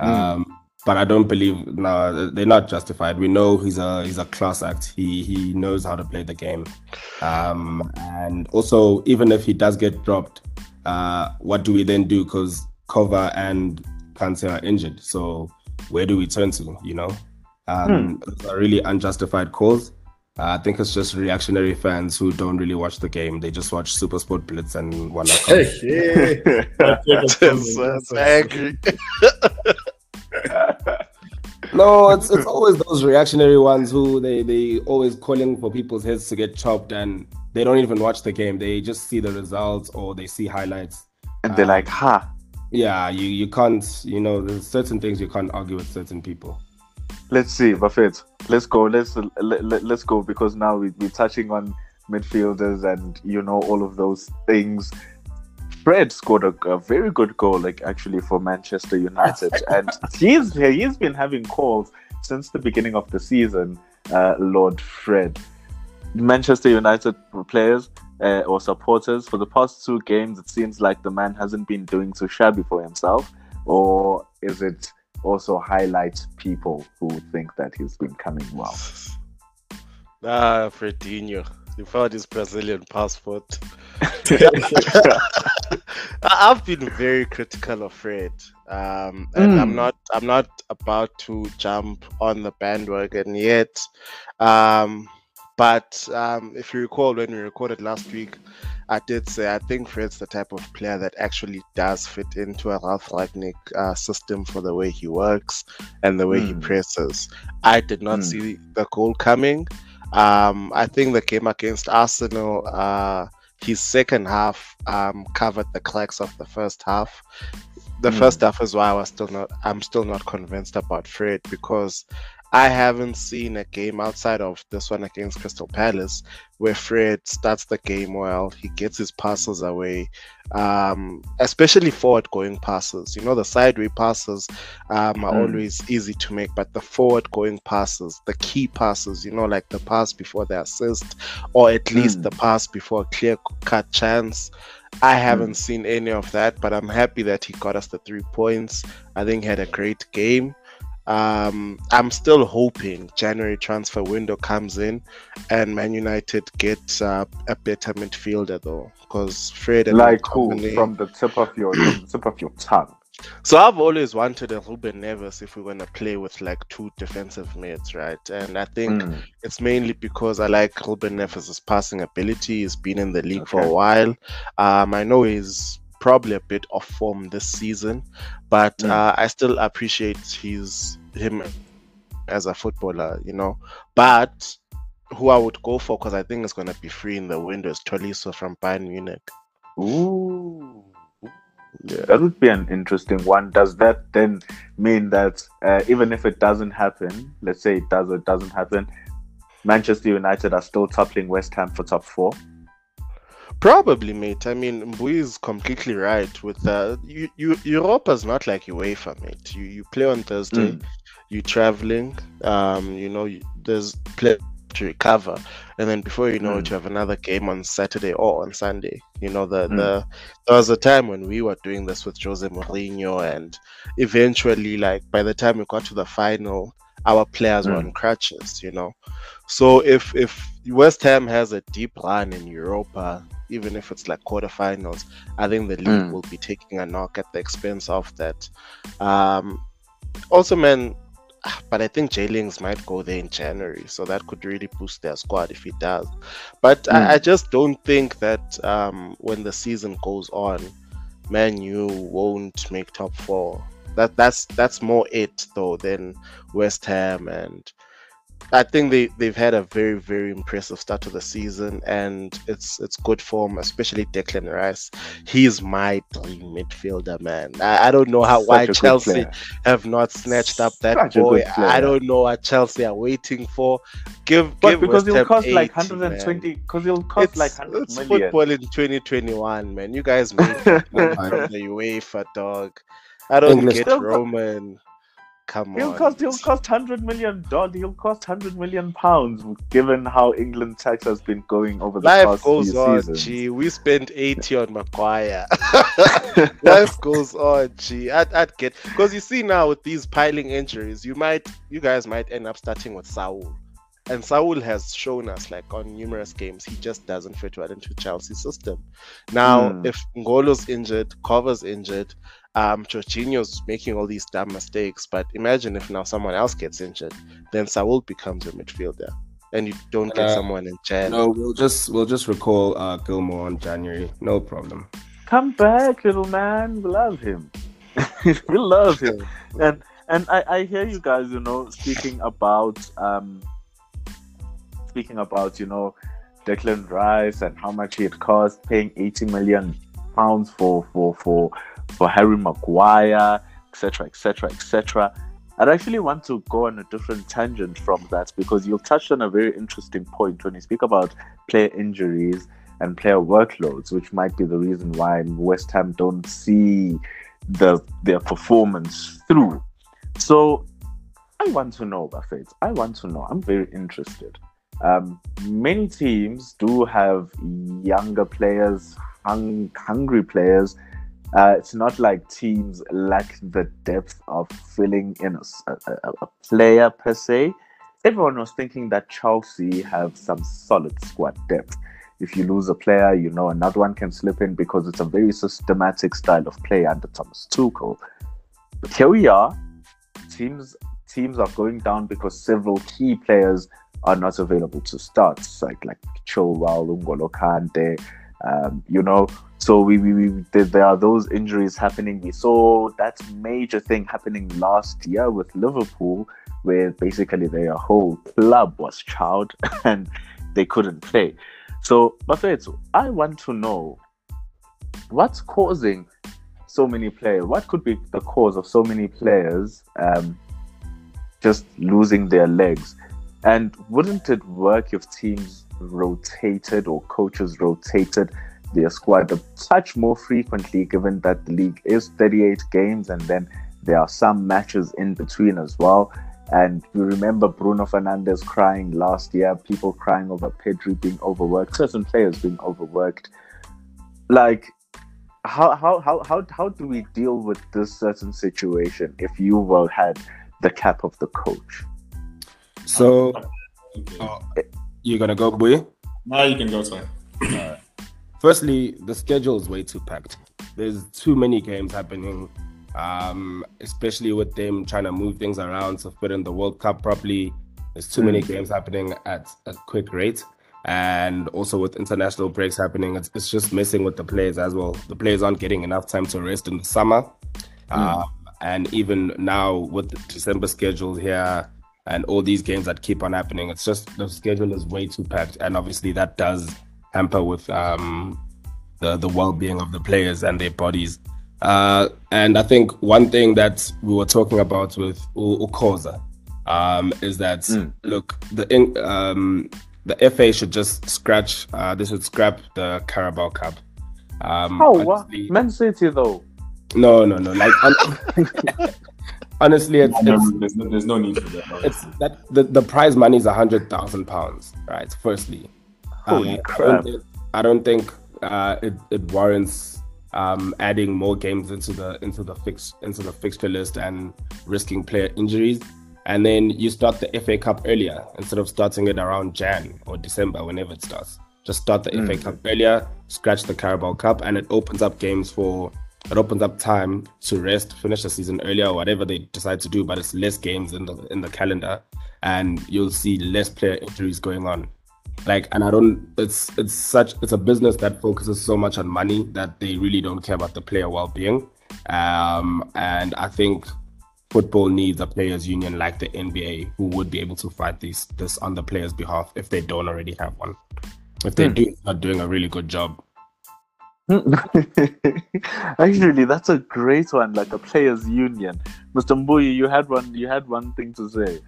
Speaker 2: Mm. But I don't believe no, they're not justified. We know he's a he's a class act. He he knows how to play the game, um, and also even if he does get dropped, uh, what do we then do? Because Kova and Kante are injured, so where do we turn to? You know, um, hmm. are really unjustified calls. Uh, I think it's just reactionary fans who don't really watch the game. They just watch Super Sport Blitz and wanna. Hey,
Speaker 3: I agree.
Speaker 2: no, it's it's always those reactionary ones who they they always calling for people's heads to get chopped and they don't even watch the game. They just see the results or they see highlights.
Speaker 1: And they're um, like, ha.
Speaker 2: Yeah, you, you can't, you know, there's certain things you can't argue with certain people.
Speaker 1: Let's see, Bafethu. Let's go. Let's let, let, let's go because now we, we're touching on midfielders and you know all of those things Fred scored a, a, very good goal, like actually for Manchester United, and he's he's been having calls since the beginning of the season. Uh, Lord Fred, Manchester United players uh, or supporters for the past two games, it seems like the man hasn't been doing so shabby for himself, or is it also highlight people who think that he's been coming well?
Speaker 3: Ah, Fredinho. He found his Brazilian passport. I've been very critical of Fred, um, and mm. I'm not. I'm not about to jump on the bandwagon yet. Um, but um, if you recall, when we recorded last week, I did say I think Fred's the type of player that actually does fit into a Ralf Rangnick uh, system for the way he works and the way mm. he presses. I did not mm. see the goal coming. Um, I think the game against Arsenal, uh, his second half um, covered the cracks of the first half. the mm. first half is why I was still not I'm still not convinced about Fred because I haven't seen a game outside of this one against Crystal Palace where Fred starts the game well. He gets his passes away, um, especially forward going passes. You know, the sideway passes um, are mm. always easy to make, but the forward going passes, the key passes, you know, like the pass before the assist, or at least mm. the pass before a clear cut chance. I haven't mm. seen any of that, but I'm happy that he got us the three points. I think he had a great game. Um, I'm still hoping January transfer window comes in and Man United gets uh, a better midfielder though, because Fred and
Speaker 1: like who from the tip of your tip of your tongue.
Speaker 3: So I've always wanted a Ruben Neves if we're gonna play with like two defensive mids, right? And I think mm. it's mainly because I like Ruben Neves' passing ability. He's been in the league okay. for a while. Um, I know he's probably a bit off form this season, but mm. uh, I still appreciate his him as a footballer, you know. But who I would go for because I think it's gonna be free in the window is Tolisso from Bayern Munich.
Speaker 1: Ooh. Yeah. That would be an interesting one. Does that then mean that uh, even if it doesn't happen, let's say it does or doesn't happen, Manchester United are still toppling West Ham for top four?
Speaker 3: Probably, mate. I mean, Mbuyi is completely right with uh, you, you, Europa's not like UEFA, mate. You you play on Thursday, mm. you're traveling, um, you know, you, there's play to recover, and then before you know mm. it, you have another game on Saturday or on Sunday. You know, the mm. the there was a time when we were doing this with Jose Mourinho, and eventually, like by the time we got to the final, our players were mm. on crutches. You know, so if if West Ham has a deep run in Europa, even if it's like quarterfinals, I think the league mm. will be taking a knock at the expense of that. Um, also, man, but I think Jaylings might go there in January, so that could really boost their squad if he does. But mm. I, I, just don't think that um, when the season goes on, Man U won't make top four. That that's that's more it though than West Ham and I think they they've had a very very impressive start to the season, and it's it's good form, especially Declan Rice. He's my dream midfielder, man. I, I don't know how Such why Chelsea have not snatched up that Such boy. I don't know what Chelsea are waiting for. Give
Speaker 1: but
Speaker 3: give
Speaker 1: because he'll cost 80, like 120 because he'll cost
Speaker 3: it's,
Speaker 1: like 100
Speaker 3: it's
Speaker 1: million.
Speaker 3: football in 2021, man. You guys made from the UEFA dog. I don't English. get Roman. Come
Speaker 1: he'll on. Cost, he'll cost hundred million dollars. He'll cost hundred million pounds, given how England tax has been going over the
Speaker 3: Life
Speaker 1: past
Speaker 3: goes
Speaker 1: few
Speaker 3: on,
Speaker 1: seasons.
Speaker 3: Gee, we spent eighty on Maguire. Life goes on, gee. I'd, I'd get because you see now with these piling injuries, you might, you guys might end up starting with Saul. And Saul has shown us, like on numerous games, he just doesn't fit well into Chelsea's system. Now, mm. if Ngolo's injured, Kova's injured, um, Jorginho's making all these dumb mistakes. But imagine if now someone else gets injured, then Saul becomes a midfielder, and you don't get uh, someone in Jan.
Speaker 2: No, we'll just we'll just recall uh, Gilmour on January. No problem.
Speaker 1: Come back, little man. We love him. we love him. And and I, I hear you guys, you know, speaking about um speaking about, you know, Declan Rice and how much it cost paying 80 million pounds for for for for Harry Maguire, etc., etc., etc. I'd actually want to go on a different tangent from that because you've touched on a very interesting point when you speak about player injuries and player workloads, which might be the reason why West Ham don't see the their performance through. So I want to know, Bafethu. I want to know. I'm very interested. Um, many teams do have younger players, hung, hungry players uh, it's not like teams lack the depth of filling in a, a, a, player per se. Everyone was thinking that Chelsea have some solid squad depth. If you lose a player, you know another one can slip in because it's a very systematic style of play under Thomas Tuchel. But here we are. Teams teams are going down because several key players are not available to start, like like Chilwell, N'Golo Kante, um, you know, so we, we, we there are those injuries happening. We saw that major thing happening last year with Liverpool, where basically their whole club was child and they couldn't play. So, Bafethu, I want to know what's causing so many players? What could be the cause of so many players um, just losing their legs? And wouldn't it work if teams rotated or coaches rotated their squad a touch more frequently, given that the league is 38 games and then there are some matches in between as well? And you remember Bruno Fernandes crying last year, people crying over Pedri being overworked, certain players being overworked. Like, how how how how, how do we deal with this certain situation if you were had the cap of the coach?
Speaker 2: So, uh, you're gonna go, boy?
Speaker 4: Now you can go, sir.
Speaker 2: Uh, firstly, the schedule is way too packed. There's too many games happening um, especially with them trying to move things around to fit in the World Cup properly. There's too mm. many games happening at a quick rate. And also with international breaks happening, it's, it's just messing with the players as well. The players aren't getting enough time to rest in the summer. Mm. Um, and even now with the December schedule here and all these games that keep on happening, it's just the schedule is way too packed. And obviously that does hamper with um, the, the well-being of the players and their bodies. Uh, and I think one thing that we were talking about with U- Ukoza um, is that mm. look the um, the FA should just scratch. Uh, they should scrap the Carabao Cup.
Speaker 1: Um, oh, what? Man City though.
Speaker 2: No, no, no. Like honestly, it's,
Speaker 4: no, it's there's, no, there's, no, need for that.
Speaker 2: It's that the, the prize money is a hundred thousand pounds, right? Firstly,
Speaker 1: holy uh, crap!
Speaker 2: I don't, I don't think uh, it, it warrants um, adding more games into the into the fix into the fixture list and risking player injuries. And then you start the FA Cup earlier instead of starting it around Jan or December, whenever it starts. Just start the mm. FA Cup earlier, scratch the Carabao Cup, and it opens up games for it opens up time to rest, finish the season earlier, whatever they decide to do. But it's less games in the in the calendar, and you'll see less player injuries going on like and i don't it's it's such it's a business that focuses so much on money that they really don't care about the player well-being um and i think football needs a players union like the nba who would be able to fight this this on the players behalf if they don't already have one if they mm. do not doing a really good job
Speaker 1: actually that's a great one like a players union mr mbuyi you had one you had one thing to say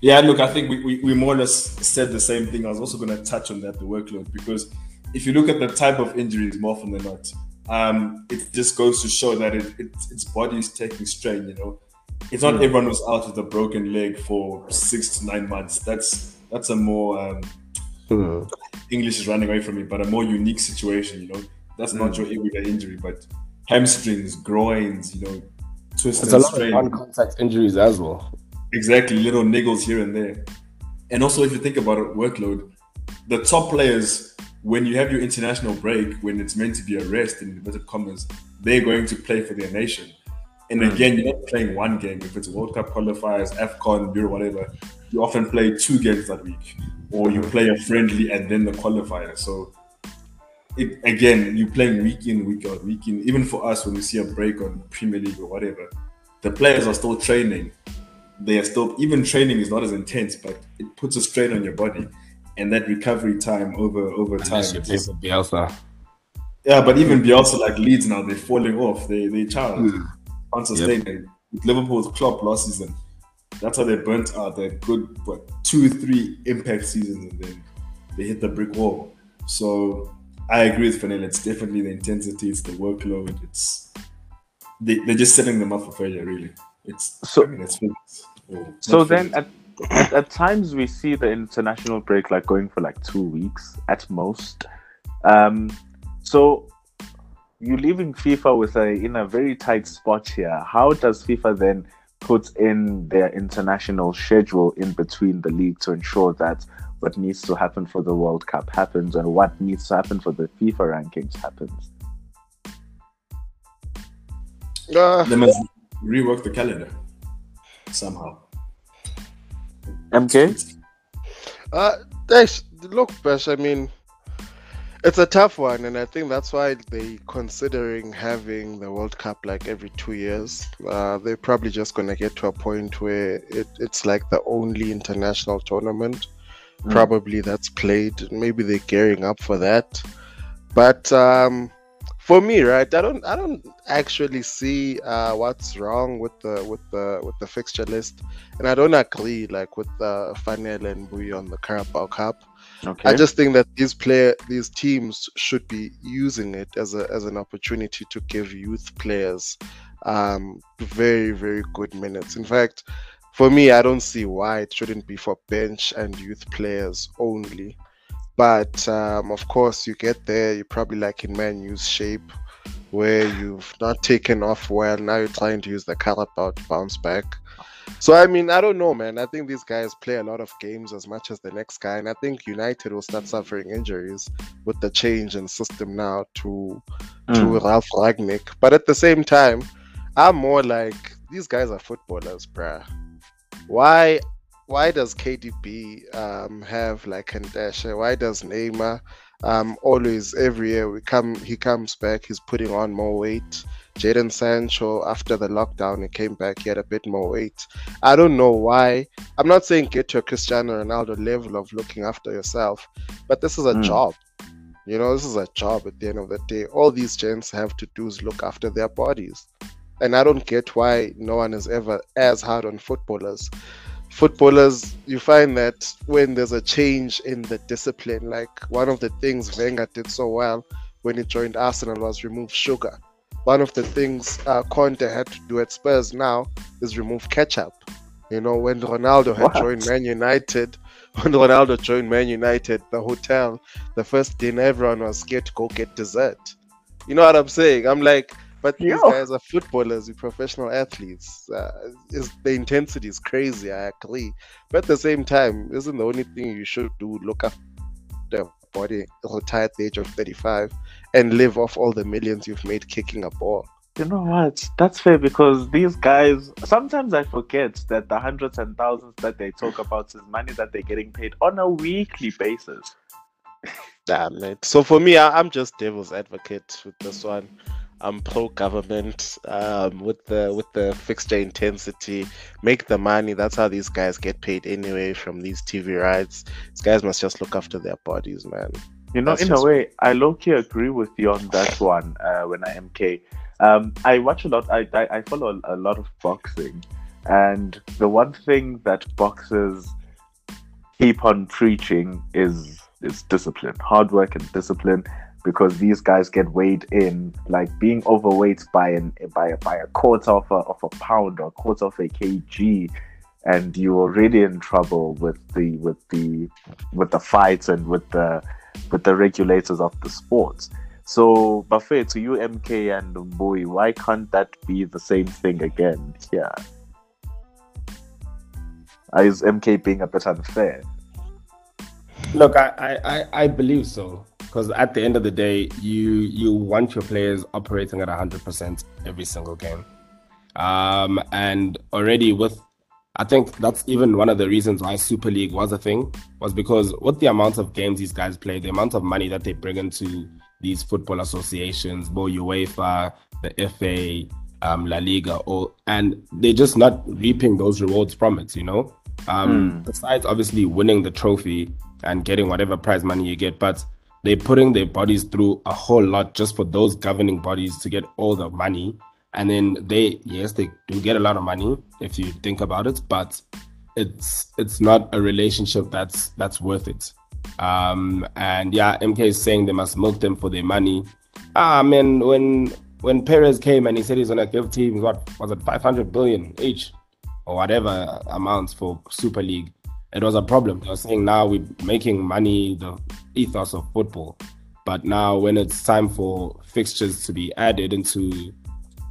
Speaker 4: yeah, look, I think we, we, we more or less said the same thing. I was also going to touch on that, the workload, because if you look at the type of injuries, more often than not, um, it just goes to show that it, it, its body is taking strain, you know. It's not mm. everyone who's out with a broken leg for six to nine months. That's that's a more um, mm. English is running away from me, but a more unique situation, you know. That's mm. not your everyday injury, but hamstrings, groins, you know,
Speaker 2: twists it's and a lot strain. of non-contact injuries as well.
Speaker 4: Exactly, little niggles here and there. And also, if you think about it, workload, the top players, when you have your international break, when it's meant to be a rest in inverted commas, they're going to play for their nation. And mm. again, you're not playing one game. If it's World Cup qualifiers, AFCON, Euro, whatever, you often play two games that week, or you play a friendly and then the qualifier. So, it, again, you're playing week in, week out, week in. Even for us, when we see a break on Premier League or whatever, the players are still training they are still even training is not as intense, but it puts a strain on your body, and that recovery time over over time.
Speaker 2: Just, Bielsa.
Speaker 4: Yeah, but even Bielsa like Leeds now they're falling off. They they child mm. can't yep. Liverpool's Klopp last season, that's how they burnt out. They're good, what two three impact seasons, and then they hit the brick wall. So I agree with Fanele. It's definitely the intensity, it's the workload, it's they, they're just setting them up for failure. Really, it's so. I mean, it's,
Speaker 1: so then at, at, at, times we see the international break like going for like two weeks at most. Um, so you're leaving FIFA with a in a very tight spot here. How does FIFA then put in their international schedule in between the league to ensure that what needs to happen for the World Cup happens and what needs to happen for the FIFA rankings happens?
Speaker 4: Uh, they must rework the calendar somehow.
Speaker 1: MK?
Speaker 3: Uh, thanks. Look, Bash, I mean, it's a tough one, and I think that's why they're considering having the World Cup like every two years. Uh, they're probably just gonna get to a point where it, it's like the only international tournament, mm. probably that's played. Maybe they're gearing up for that, but um, for me, right, I don't I don't actually see uh, what's wrong with the with the with the fixture list, and I don't agree like with uh, Fanele and Bui on the Carabao Cup. Okay. I just think that these player these teams should be using it as a as an opportunity to give youth players um, very very good minutes. In fact, for me, I don't see why it shouldn't be for bench and youth players only. But um, of course, you get there, you're probably like in Man U's shape where you've not taken off well. Now you're trying to use the Carabao to bounce back. So, I mean, I don't know, man. I think these guys play a lot of games as much as the next guy. And I think United will start suffering injuries with the change in system now to, mm. to Ralf Rangnick. But at the same time, I'm more like, these guys are footballers, bruh. Why why does KDB um, have like Kandasha? Why does Neymar um, always every year we come he comes back he's putting on more weight. Jadon Sancho after the lockdown he came back he had a bit more weight. I don't know why. I'm not saying get to a Cristiano Ronaldo level of looking after yourself, but this is a mm. job. You know, this is a job at the end of the day. All these gents have to do is look after their bodies. And I don't get why no one is ever as hard on footballers footballers, you find that when there's a change in the discipline, like one of the things Wenger did so well when he joined Arsenal was remove sugar. One of the things uh, Conte had to do at Spurs now is remove ketchup. You know, when Ronaldo had what? joined Man United, when Ronaldo joined Man United, the hotel, the first dinner, everyone was scared to go get dessert. You know what I'm saying? I'm like, but these Yo. guys are footballers, professional athletes. Uh, is the intensity is crazy. I agree, but at the same time, isn't the only thing you should do look after your body, retire at the age of thirty-five, and live off all the millions you've made kicking a ball.
Speaker 1: You know what? That's fair because these guys. Sometimes I forget that the hundreds and thousands that they talk about is money that they're getting paid on a weekly basis.
Speaker 3: Damn it! So for me, I, I'm just devil's advocate with this one. I'm pro government um, with the with the fixture intensity. Make the money. That's how these guys get paid anyway from these TV rights. These guys must just look after their bodies, man.
Speaker 1: You know, That's in just... a way, I low key agree with you on that one. Uh, when I MK, um, I watch a lot. I, I I follow a lot of boxing, and the one thing that boxers keep on preaching is is discipline, hard work, and discipline because these guys get weighed in like being overweight by an by a, by a quarter of a, of a pound or a quarter of a kg and you're already in trouble with the with the with the fights and with the with the regulators of the sports. So buffet to you mk and boy why can't that be the same thing again here? Is mk being a bit unfair?
Speaker 2: Look i i i believe so because at the end of the day, you you want your players operating at 100% every single game. Um, and already with, I think that's even one of the reasons why Super League was a thing, was because with the amount of games these guys play, the amount of money that they bring into these football associations, both UEFA, the FA, um, La Liga, or and they're just not reaping those rewards from it, you know. Um, mm. Besides obviously winning the trophy and getting whatever prize money you get, but they're putting their bodies through a whole lot just for those governing bodies to get all the money. And then they, yes, they do get a lot of money if you think about it, but it's it's not a relationship that's that's worth it. Um, and yeah, MK is saying they must milk them for their money. Ah, man, when when Perez came and he said he's gonna give teams what was it, 500 billion each or whatever amounts for Super League it was a problem. They were saying now we're making money, the ethos of football. But now when it's time for fixtures to be added into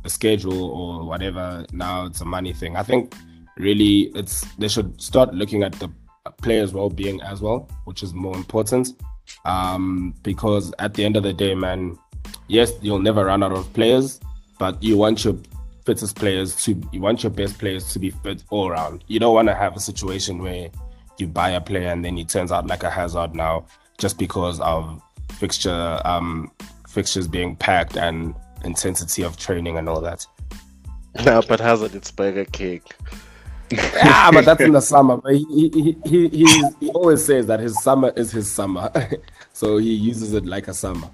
Speaker 2: the schedule or whatever, now it's a money thing. I think really it's they should start looking at the players' well-being as well, which is more important. Um, because at the end of the day, man, yes, you'll never run out of players, but you want your fittest players to you want your best players to be fit all around. You don't want to have a situation where you buy a player and then he turns out like a hazard now just because of fixture um fixtures being packed and intensity of training and all that.
Speaker 3: No, but Hazard it's burger cake.
Speaker 2: yeah, but that's in the summer. But he he, he, he, he always says that his summer is his summer, so he uses it like a summer.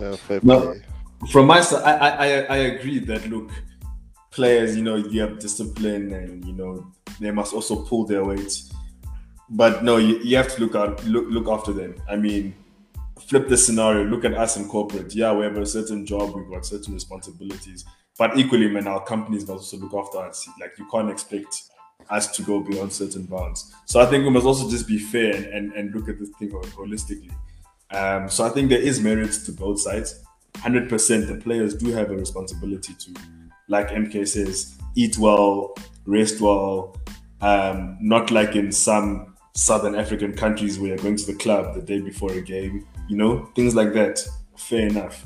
Speaker 3: Yeah, fair
Speaker 4: No. From my side, I, I I I agree that look, players, you know, you have discipline and you know they must also pull their weight. But no, you, you have to look out look look after them. I mean, flip the scenario. Look at us in corporate. Yeah, we have a certain job, we've got certain responsibilities. But equally, man, our companies must also look after us. Like you can't expect us to go beyond certain bounds. So I think we must also just be fair and, and, and look at this thing holistically. Um, so I think there is merit to both sides. Hundred percent, the players do have a responsibility to, like MK says, eat well, rest well. Um, not like in some Southern African countries where you're going to the club the day before a game. You know, things like that. Fair enough,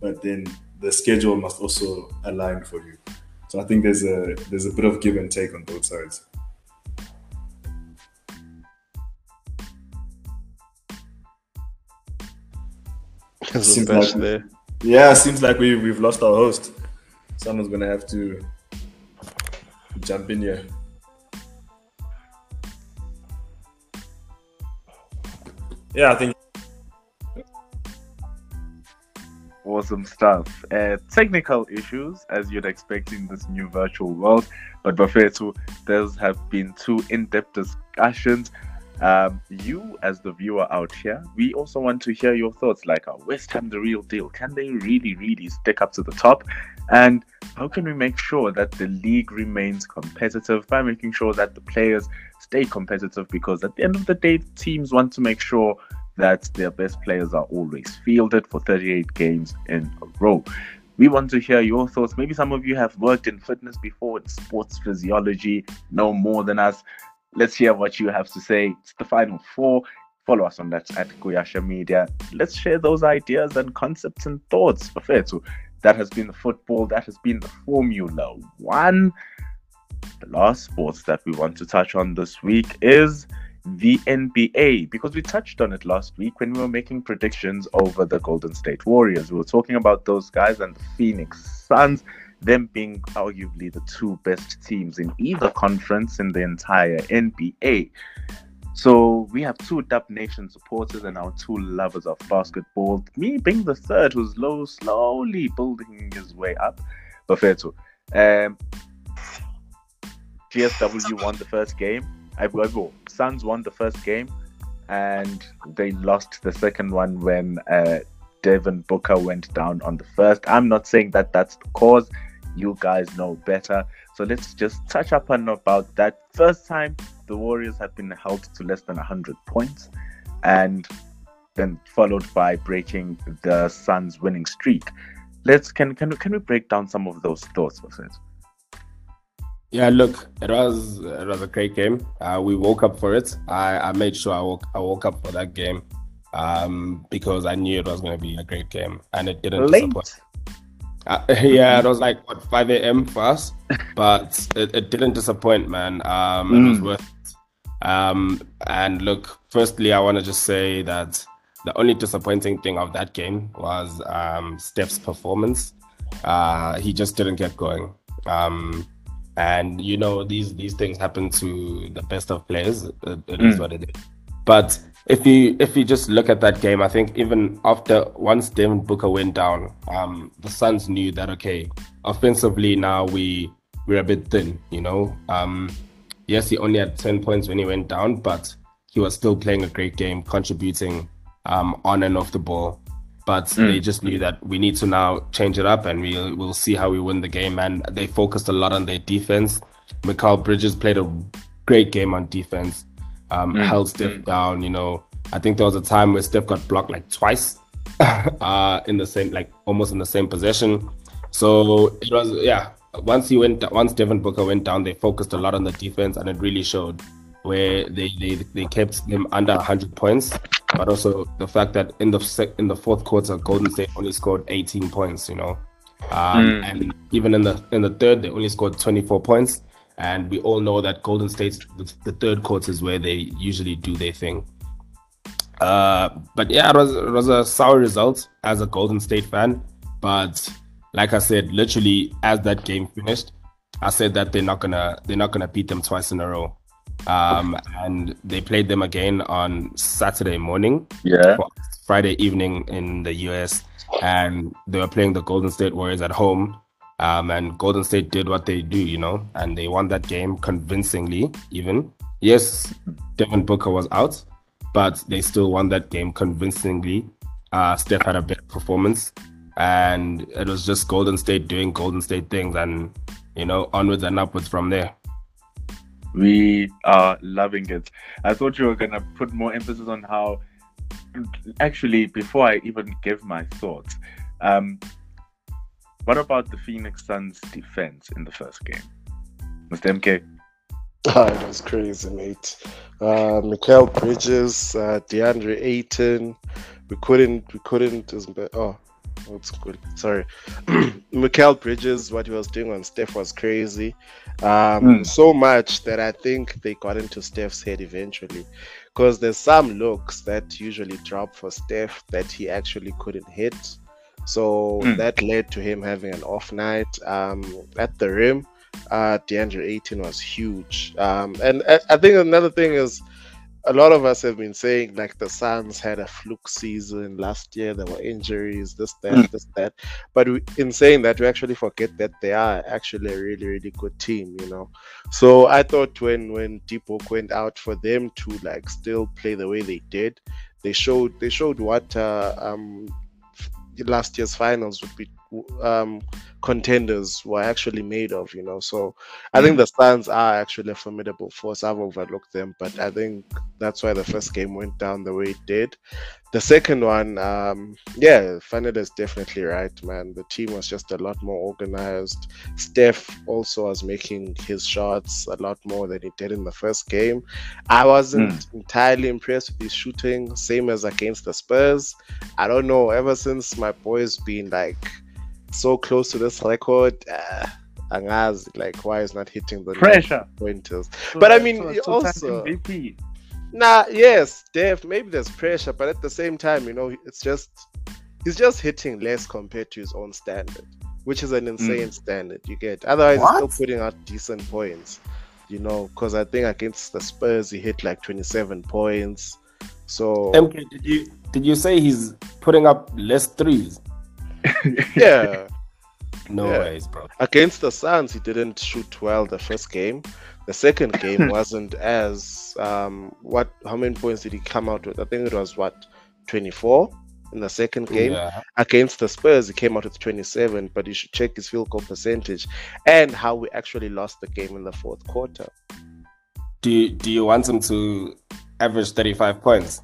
Speaker 4: but then the schedule must also align for you. So I think there's a there's a bit of give and take on both sides. Seems like-
Speaker 3: there.
Speaker 4: Yeah, seems like we we've lost our host. Someone's gonna have to jump in here. Yeah, I think
Speaker 1: Awesome stuff. Uh, technical issues, as you'd expect in this new virtual world. But Bafetu, there have been two in-depth discussions. Um, you, as the viewer out here, we also want to hear your thoughts. Like, are West Ham the real deal? Can they really, really stick up to the top? And how can we make sure that the league remains competitive by making sure that the players stay competitive? Because at the end of the day, teams want to make sure that their best players are always fielded for 38 games in a row. We want to hear your thoughts. Maybe some of you have worked in fitness before, in sports physiology, know more than us. Let's hear what you have to say. It's the final four. Follow us on that at Kuyasha Media. Let's share those ideas and concepts and thoughts. Bafethu, that has been the football, that has been the Formula One. The last sports that we want to touch on this week is the NBA because we touched on it last week when we were making predictions over the Golden State Warriors. We were talking about those guys and the Phoenix Suns, them being arguably the two best teams in either conference in the entire NBA. So we have two Dub Nation supporters and our two lovers of basketball. Me being the third, who's low, slowly building his way up. Bafetu. Um, GSW won the first game. I go. Suns won the first game, and they lost the second one when uh, Devin Booker went down on the first. I'm not saying that that's the cause. You guys know better. So let's just touch up on about that. First time the Warriors have been held to less than 100 points, and then followed by breaking the Suns' winning streak. Let's can can can we break down some of those thoughts us?
Speaker 2: Yeah, look, it was it was a great game. Uh, we woke up for it. I, I made sure I woke I woke up for that game um, because I knew it was going to be a great game, and it didn't
Speaker 1: Late.
Speaker 2: disappoint. Uh, yeah, it was like what 5 a.m. for us, but it, it didn't disappoint, man. Um, It was
Speaker 1: Mm.
Speaker 2: worth it. Um, and look, firstly, I want to just say that the only disappointing thing of that game was um, Steph's performance. Uh, he just didn't get going. Um, and you know these these things happen to the best of players. It, it is
Speaker 1: Mm.
Speaker 2: what it is. But if you if you just look at that game, I think even after once Devin Booker went down, um, the Suns knew that okay, offensively now we we're a bit thin. You know, um, yes, he only had ten points when he went down, but he was still playing a great game, contributing um, on and off the ball. But
Speaker 1: Mm.
Speaker 2: they just knew that we need to now change it up, and we'll we'll see how we win the game. And they focused a lot on their defense. Mikal Bridges played a great game on defense. Um,
Speaker 1: Mm.
Speaker 2: held Steph down. You know, I think there was a time where Steph got blocked like twice, uh, in the same like almost in the same possession. So it was yeah. Once he went, once Devin Booker went down, they focused a lot on the defense, and it really showed where they they, they kept them under 100 points, but also the fact that in the sec- in the fourth quarter, Golden State only scored 18 points. You know, um,
Speaker 1: Mm.
Speaker 2: and even in the in the third, they only scored 24 points. And we all know that Golden State, the, the third quarter is where they usually do their thing. Uh, but yeah, it was it was a sour result as a Golden State fan. But like I said, literally as that game finished, I said that they're not gonna they're not gonna beat them twice in a row. Um, and they played them again on Saturday morning
Speaker 1: Yeah.
Speaker 2: Friday evening in the US, and they were playing the Golden State Warriors at home. Um, and Golden State did what they do, you know, and they won that game convincingly, even. Yes, Devin Booker was out, but they still won that game convincingly. Uh, Steph had a better performance, and it was just Golden State doing Golden State things, and you know, onwards and upwards from there.
Speaker 1: We are loving it. I thought you were gonna put more emphasis on how. Actually, before I even give my thoughts, um, what about the Phoenix Suns defense in the first game, Mr. MK?
Speaker 3: Oh, it was crazy, mate. Uh, Mikal Bridges, uh, DeAndre Ayton. We couldn't, we couldn't. Oh, it's good. Sorry, Mikal Bridges. What he was doing on Steph was crazy. Um, mm. So much that I think they got into Steph's head eventually, because there's some looks that usually drop for Steph that he actually couldn't hit. So mm. that led to him having an off night um, at the rim uh, DeAndre Ayton was huge. Um, and I, I think another thing is a lot of us have been saying like the Suns had a fluke season last year. There were injuries, this, that, mm. this, that. But we, in saying that, we actually forget that they are actually a really, really good team. You know. So I thought when when Deepo went out for them to like still play the way they did, they showed they showed what uh, um, last year's finals would be um, contenders were actually made of, you know. So I think mm. the Suns are actually a formidable force. I've overlooked them, but I think that's why the first game went down the way it did. The second one, um, yeah, Fanele is definitely right, man. The team was just a lot more organized. Steph also was making his shots a lot more than he did in the first game. I wasn't mm. entirely impressed with his shooting, same as against the Spurs. I don't know, ever since my boy's been like so close to this record. Uh, Angaz, like, why is not hitting the
Speaker 1: pressure
Speaker 3: pointers? So, but I mean, so, so also. Nah, yes, Dave, maybe there's pressure, but at the same time, you know, it's just he's just hitting less compared to his own standard, which is an insane mm. standard. You get otherwise what? he's still putting out decent points, you know, because I think against the Spurs he hit like 27 points. So
Speaker 2: MK, did you did you say he's putting up less threes?
Speaker 3: yeah.
Speaker 2: No yeah. ways, bro.
Speaker 3: Against the Suns, he didn't shoot well the first game. The second game wasn't as um what how many points did he come out with? I think it was what 24 in the second game. Yeah. Against the Spurs, he came out with 27, but you should check his field goal percentage and how we actually lost the game in the fourth quarter.
Speaker 2: Do you, do you want him to average 35 points?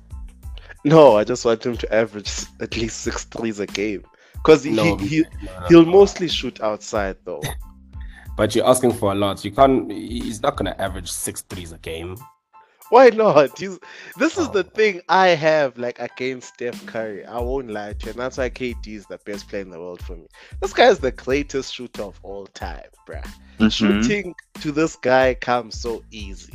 Speaker 3: No, I just want him to average at least six threes a game because no, he, he no, he'll mostly shoot outside though.
Speaker 2: but you're asking for a lot. You can't. He's not gonna average six threes a game.
Speaker 3: Why not? He's, this is oh. the thing I have like against Steph Curry. I won't lie to you. And that's why KD is the best player in the world for me. This guy is the greatest shooter of all time, bruh. Mm-hmm. Shooting to this guy comes so easy.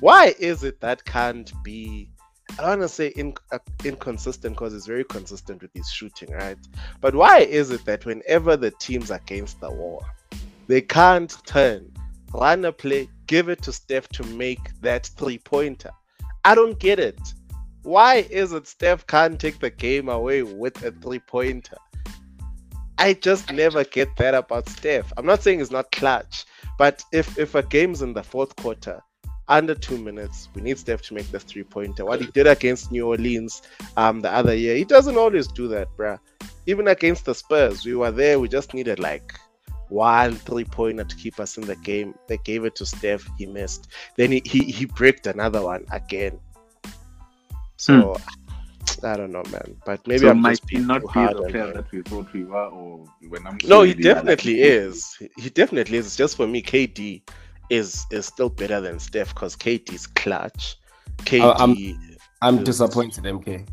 Speaker 3: Why is it that can't be I don't want to say in, uh, inconsistent because he's very consistent with his shooting, right? But why is it that whenever the team's against the wall, they can't turn, run a play, give it to Steph to make that three pointer? I don't get it. Why is it Steph can't take the game away with a three pointer? I just never get that about Steph. I'm not saying it's not clutch, but if if a game's in the fourth quarter under two minutes. We need Steph to make the three pointer. What he did against New Orleans um the other year, he doesn't always do that, bruh. Even against the Spurs, we were there. We just needed like one three pointer to keep us in the game. They gave it to Steph. He missed. Then he he, he bricked another one again. So. Hmm. I don't know, man. But maybe
Speaker 1: so I'm might he not be the player that we thought we were, or when I'm
Speaker 3: no, he definitely is. He definitely is. It's just for me, KD is is still better than Steph because KD's clutch. KD. Uh,
Speaker 2: I'm, I'm is, disappointed, MK.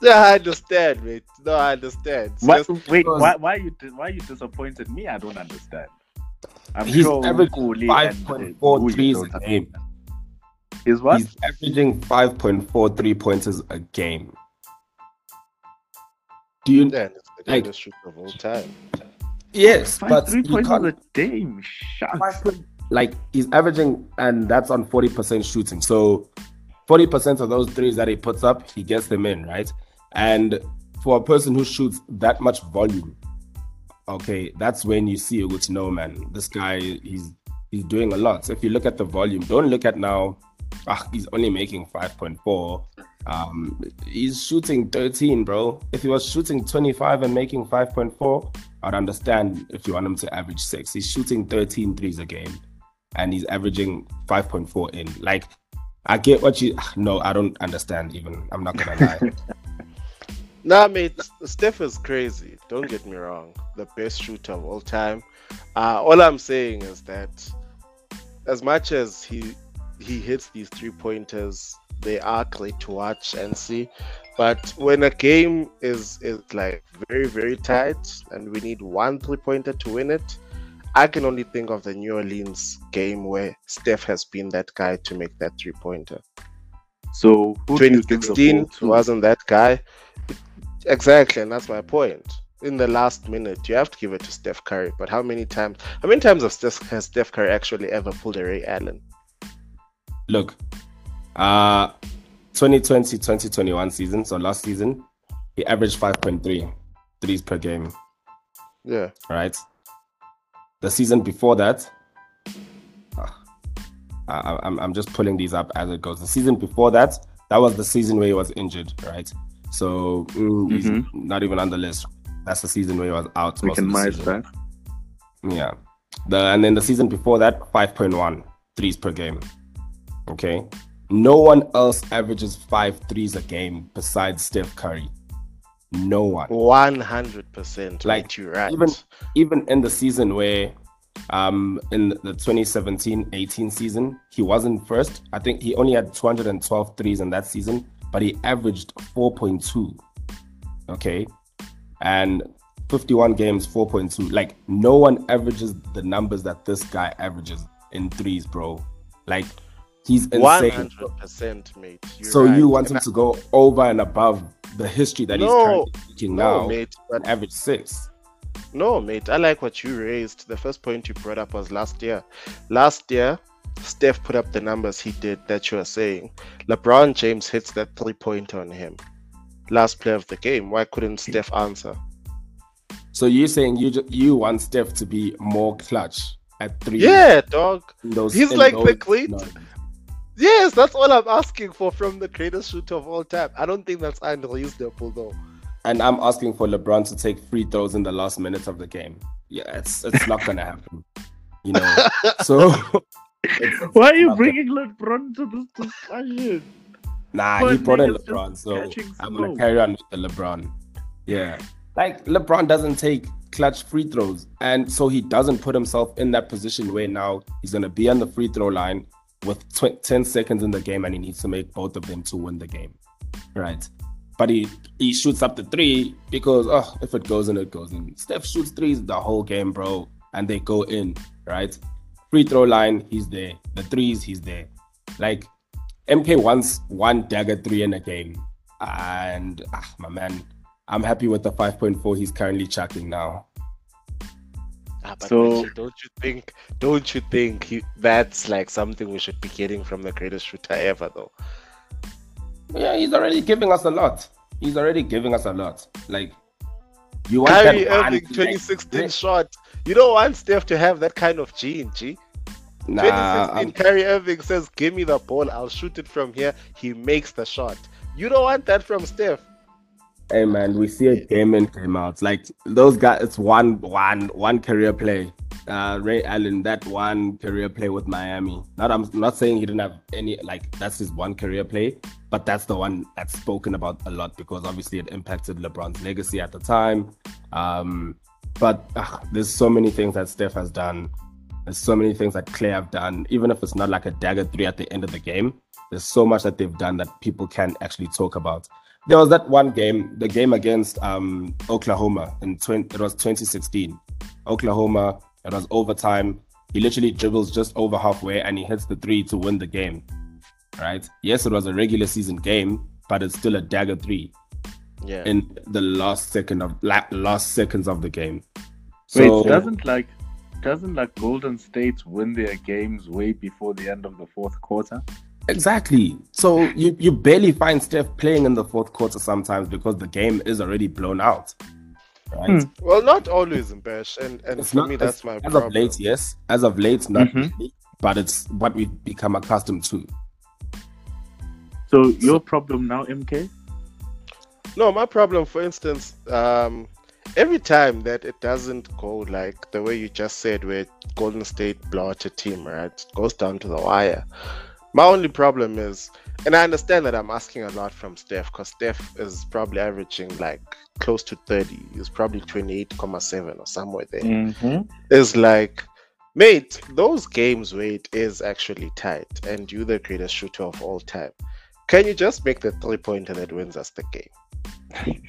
Speaker 3: Yeah, I understand, mate. No, I understand.
Speaker 1: Why, wait, why, why are you why are you disappointed? Me, I don't understand.
Speaker 2: I'm he's sure averaging five point four threes a game.
Speaker 1: Is what?
Speaker 2: He's averaging five point four three pointers a game. Do you
Speaker 3: yeah, like, the shooter of all time?
Speaker 2: Yes,
Speaker 1: five,
Speaker 2: but
Speaker 1: three points a game. Shut
Speaker 2: like he's averaging, and that's on 40% shooting. So 40% of those threes that he puts up, he gets them in, right? And for a person who shoots that much volume, okay, that's when you see it. No man, this guy he's he's doing a lot. So if you look at the volume, don't look at now. Ah, he's only making five point four. Um, he's shooting 13, bro. If he was shooting 25 and making 5.4, I'd understand if you want him to average six. He's shooting 13 threes a game and he's averaging 5.4 in. Like, I get what you. No, I don't understand even. I'm not gonna lie.
Speaker 3: nah, mate, Steph is crazy. Don't get me wrong. The best shooter of all time. Uh, all I'm saying is that as much as he he hits these three pointers they are great to watch and see. But when a game is is like very very tight and we need one three pointer to win it, I can only think of the New Orleans game where Steph has been that guy to make that three pointer.
Speaker 1: So
Speaker 3: 2016 wasn't that guy. Exactly, and that's my point. In the last minute, you have to give it to Steph Curry. But how many times? How many times has Steph, has Steph Curry actually ever pulled a Ray Allen?
Speaker 2: Look, uh 2020 2021 season, so last season, he averaged 5.3 threes per game.
Speaker 3: Yeah.
Speaker 2: Right. The season before that, uh, I, I'm, I'm just pulling these up as it goes. The season before that, that was the season where he was injured, right? So mm, he's mm-hmm. not even on the list. That's the season where he was out.
Speaker 1: We can merge that.
Speaker 2: Yeah. The and then the season before that, 5.1 threes per game. Okay. No one else averages five threes a game besides Steph Curry. No one.
Speaker 3: One hundred percent. Like you right.
Speaker 2: Even even in the season where um in the 2017-18 season, he wasn't first. I think he only had 212 threes in that season, but he averaged 4.2. Okay. And 51 games, 4.2. Like no one averages the numbers that this guy averages in threes, bro. Like He's insane.
Speaker 3: 100%, mate.
Speaker 2: You're so right. you want him to go over and above the history that no, he's currently making no, now, mate, but average six.
Speaker 3: No, mate. I like what you raised. The first point you brought up was last year. Last year, Steph put up the numbers he did that you are saying. LeBron James hits that three point on him. Last play of the game. Why couldn't Steph answer?
Speaker 2: So you're saying you you want Steph to be more clutch at three?
Speaker 3: Yeah, dog. He's like the cleat. Yes, that's all I'm asking for from the greatest shooter of all time. I don't think that's unreasonable though.
Speaker 2: And I'm asking for LeBron to take free throws in the last minutes of the game. Yeah, it's it's not gonna happen. You know. so
Speaker 1: it's, why are you bringing LeBron to this discussion?
Speaker 2: Nah, he brought in LeBron, so I'm gonna carry on with the LeBron. Yeah, like LeBron doesn't take clutch free throws, and so he doesn't put himself in that position where now he's gonna be on the free throw line with tw- 10 seconds in the game and he needs to make both of them to win the game. Right. But he, he shoots up the three because, oh, if it goes in, it goes in. Steph shoots threes the whole game, bro, and they go in, right? Free throw line, he's there. The threes, he's there. Like, MK wants one dagger three in a game. And, ah, my man, I'm happy with the 5.4 he's currently chucking now.
Speaker 3: Ah, but so, Richard, don't you think? Don't you think he, that's like something we should be getting from the greatest shooter ever, though?
Speaker 2: Yeah, he's already giving us a lot. He's already giving us a lot. Like
Speaker 3: you want Kyrie that Irving 2016 like, shot. You don't want Steph to have that kind of gene, G. Nah, 2016, I'm... Kyrie Irving says, "Give me the ball. I'll shoot it from here." He makes the shot. You don't want that from Steph.
Speaker 2: Hey man, we see a game in, game out. Like those guys, it's one, one, one career play. Uh, Ray Allen, that one career play with Miami. Not, I'm not saying he didn't have any. Like that's his one career play, but that's the one that's spoken about a lot because obviously it impacted LeBron's legacy at the time. Um, but uh, there's so many things that Steph has done. There's so many things that Clay have done. Even if it's not like a dagger three at the end of the game, there's so much that they've done that people can actually talk about there was that one game, the game against um, Oklahoma in 20, it was 2016. Oklahoma, it was overtime. He literally dribbles just over halfway and he hits the three to win the game. Right? Yes, it was a regular season game, but it's still a dagger three.
Speaker 3: Yeah.
Speaker 2: In the last second of last seconds of the game.
Speaker 1: So, Wait, doesn't like doesn't like Golden State win their games way before the end of the fourth quarter?
Speaker 2: Exactly. So you, you barely find Steph playing in the fourth quarter sometimes because the game is already blown out. Right?
Speaker 3: Hmm. Well, not always in Bash, and and
Speaker 2: it's
Speaker 3: for
Speaker 2: not,
Speaker 3: me that's my
Speaker 2: as
Speaker 3: problem.
Speaker 2: of late, yes. As of late, not
Speaker 1: Mhm.
Speaker 2: really, but it's what we've become accustomed to.
Speaker 1: So your problem now, MK?
Speaker 3: No, my problem, for instance, um, every time that it doesn't go like the way you just said, where Golden State blow out a team, right? It goes down to the wire. My only problem is, and I understand that I'm asking a lot from Steph, because Steph is probably averaging like close to 30. He's probably 28.7 or somewhere there.
Speaker 1: Mm-hmm.
Speaker 3: Is like, mate, those games where it is actually tight and you're the greatest shooter of all time, can you just make the three pointer that wins us the game?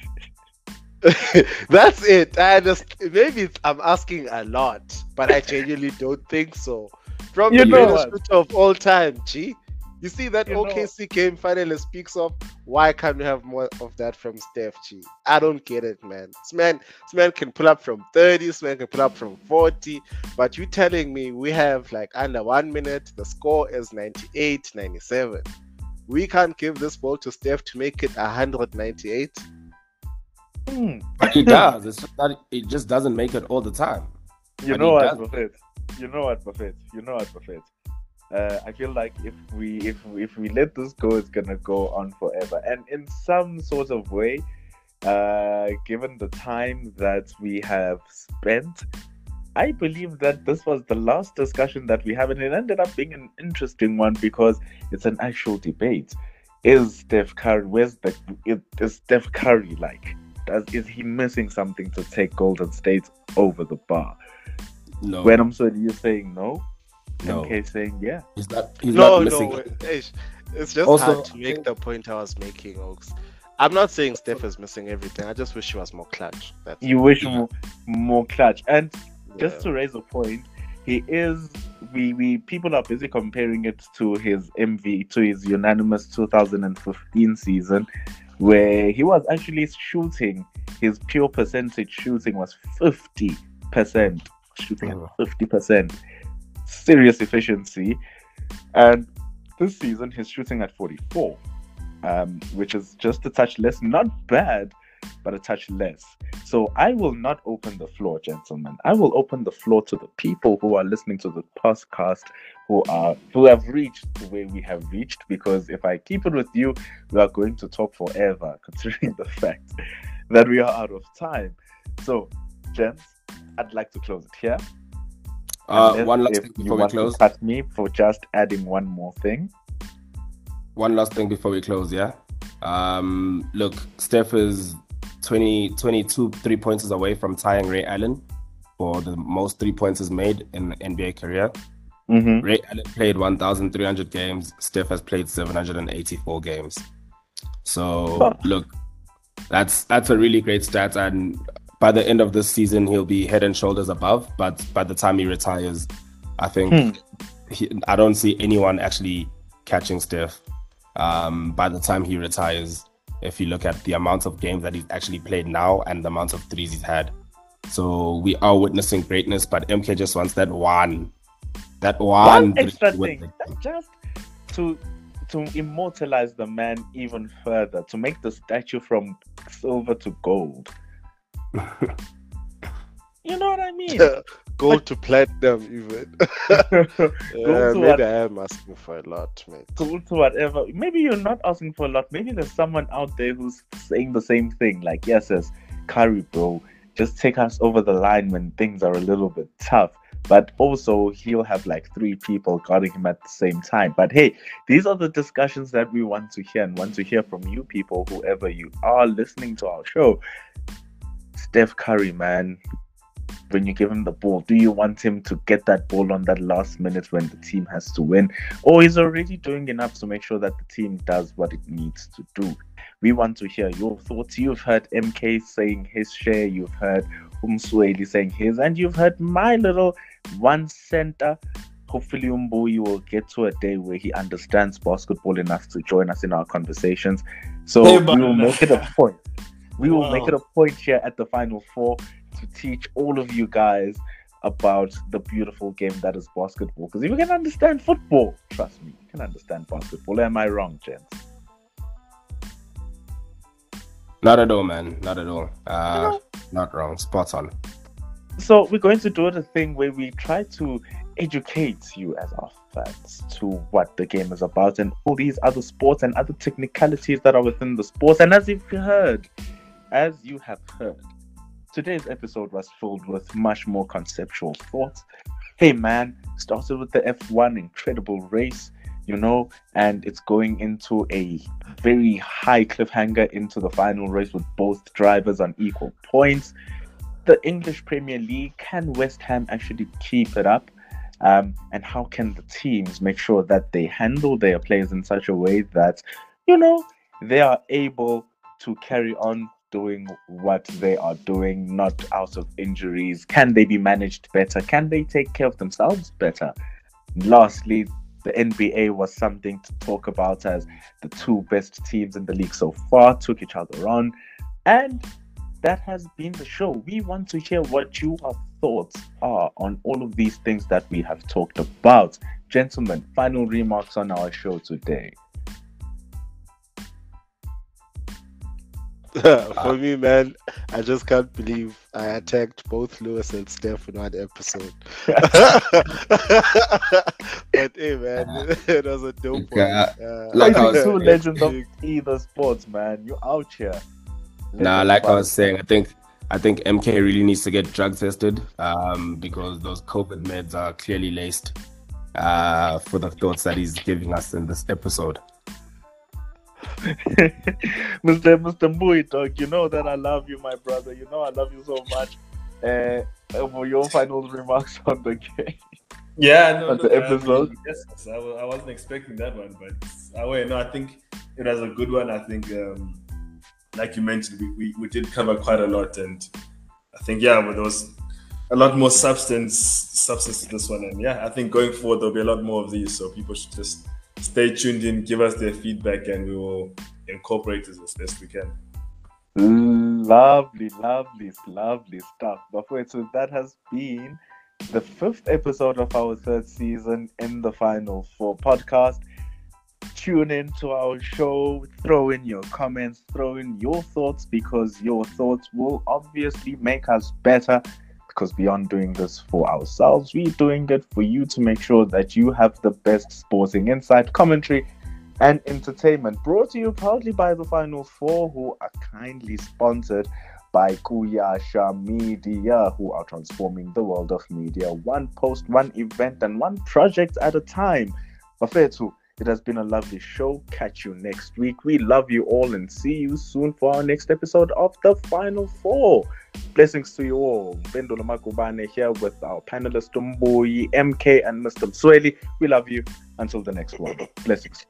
Speaker 3: That's it. I just maybe I'm asking a lot, but I genuinely don't think so. From
Speaker 1: You
Speaker 3: the greatest
Speaker 1: what?
Speaker 3: shooter of all time, G. You see that
Speaker 1: You know-
Speaker 3: OKC game finally speaks of why can't we have more of that from Steph G? I don't get it, man. This man, this man can pull up from 30, this man can pull up from 40, but you're telling me we have like under one minute, the score is 98, 97. We can't give this ball to Steph to make it 198.
Speaker 1: Hmm.
Speaker 2: But he does. It's just that it just doesn't make it all the time.
Speaker 1: You
Speaker 2: But
Speaker 1: know
Speaker 2: he
Speaker 1: what,
Speaker 2: does.
Speaker 1: Bafethu? You know what, Bafethu? You know what, Bafethu? Uh, I feel like if we if if we let this go, it's gonna go on forever. And in some sort of way, uh, given the time that we have spent, I believe that this was the last discussion that we have, and it ended up being an interesting one because it's an actual debate. Is Steph Curry? Where's the? Is, Steph Curry like? Does is he missing something to take Golden State over the bar?
Speaker 2: No,
Speaker 1: When I'm saying you're saying no,
Speaker 2: no,
Speaker 1: MK saying yeah.
Speaker 2: he's not. He's
Speaker 3: no,
Speaker 2: not missing.
Speaker 3: no, wait, it's just
Speaker 2: Also,
Speaker 3: hard to make the point I was making, Oaks. I'm not saying Steph is missing everything. I just wish he was more clutch. That's
Speaker 1: You wish
Speaker 2: Yeah.
Speaker 1: more, more clutch. And
Speaker 3: yeah.
Speaker 1: just to raise a point, he is we we people are busy comparing it to his MV to his unanimous 2015 season, where he was actually shooting his pure percentage shooting was 50 percent shooting
Speaker 2: Oh.
Speaker 1: at 50 percent serious efficiency and this season he's shooting at 44 um, which is just a touch less not bad but a touch less so I will not open the floor, gentlemen. I will open the floor to the people who are listening to the podcast, who are who have reached the way we have reached. Because if I keep it with you, we are going to talk forever, considering the fact that we are out of time. So, gents, I'd like to close it here.
Speaker 2: Uh, one last thing before we close.
Speaker 1: cut me for just adding one more thing.
Speaker 2: One last thing before we close, yeah. Um, look, Steph is 20, 22 three pointers away from tying Ray Allen for the most three points pointers made in NBA career.
Speaker 1: Mm-hmm.
Speaker 2: Ray Allen played 1,300 games. Steph has played 784 games. So look, that's that's a really great stat. And by the end of this season, he'll be head and shoulders above. But by the time he retires, I think he, I don't see anyone actually catching Steph. Um, by the time he retires, if you look at the amount of games that he's actually played now and the amount of threes he's had. So we are witnessing greatness, but MK just wants that one, that one,
Speaker 1: one extra thing, just to to immortalize the man even further, to make the statue from silver to gold. You know what I mean?
Speaker 3: Gold to platinum, even.
Speaker 1: Go
Speaker 3: yeah,
Speaker 1: to
Speaker 3: maybe
Speaker 1: what-
Speaker 3: I am asking for a lot, mate.
Speaker 1: Gold to whatever. Maybe you're not asking for a lot. Maybe there's someone out there who's saying the same thing. Like, yes, yes, Curry, bro, just take us over the line when things are a little bit tough. But also, he'll have like three people guarding him at the same time. But hey, these are the discussions that we want to hear and want to hear from you people, whoever you are listening to our show. Steph Curry, man, when you give him the ball, do you want him to get that ball on that last minute when the team has to win? Or he's already doing enough to make sure that the team does what it needs to do? We want to hear your thoughts. You've heard MK saying his share, you've heard Umsweli saying his, and you've heard my little one center. Hopefully, Umbuyi will get to a day where he understands basketball enough to join us in our conversations. So
Speaker 4: Hey,
Speaker 1: we will make it a point. We will
Speaker 4: Wow.
Speaker 1: make it a point here at the Final Four to teach all of you guys about the beautiful game that is basketball. Because if you can understand football, trust me, you can understand basketball. Am I wrong, gents?
Speaker 2: Not at all, man. Not at all. Uh, not wrong. Spot on.
Speaker 1: So we're going to do the thing where we try to educate you as our fans to what the game is about and all these other sports and other technicalities that are within the sports. And as you've heard, as you have heard, today's episode was filled with much more conceptual thoughts. Hey man, started with the F1 incredible race, you know, and it's going into a very high cliffhanger into the final race with both drivers on equal points. The English Premier League, can West Ham actually keep it up? Um, and how can the teams make sure that they handle their players in such a way that, you know, they are able to carry on doing what they are doing, not out of injuries? Can they be managed better? Can they take care of themselves better? Lastly, the NBA was something to talk about as the two best teams in the league so far took each other on. And that has been the show. We want to hear what your thoughts are on all of these things that we have talked about. Gentlemen, final remarks on our show today.
Speaker 3: For me, man, I just can't believe I attacked both Lewis and Steph in one episode. but hey, man, it was a dope one. Uh,
Speaker 1: like I was, two legends of either sports, man. You out here.
Speaker 2: Nah, like I was saying, I think I think MK really needs to get drug tested um, because those COVID meds are clearly laced uh, for the thoughts that he's giving us in this episode.
Speaker 1: Mr. Mr. Mbuyi, dog, you know that I love you, my brother. You know I love you so much. Uh, for your final remarks on the game.
Speaker 4: Yeah, no, the episode. I mean, yes, I, I wasn't expecting that one, but I wait. No, I think it was a good one. I think um, like you mentioned, we, we, we did cover quite a lot, and I think yeah, but there was a lot more substance substance to this one, and yeah, I think going forward there'll be a lot more of these, so people should just stay tuned in, give us their feedback, and we will incorporate it as best we can.
Speaker 1: Lovely, lovely, lovely stuff. But wait, so that has been the fifth episode of our third season in the Final Four podcast tune in to our show, throw in your comments, throw in your thoughts because your thoughts will obviously make us better. Because beyond doing this for ourselves, we're doing it for you to make sure that you have the best sporting insight, commentary, and entertainment. Brought to you proudly by the Final Four, who are kindly sponsored by Kuyasha Media, who are transforming the world of media one post, one event, and one project at a time. Bafethu, it has been a lovely show. Catch you next week. We love you all and see you soon for our next episode of The Final Four. Blessings to you all. Mpendulo Makubane here with our panelists Mbuyi, MK, and Mr. Sweli. We love you. Until the next one. Blessings.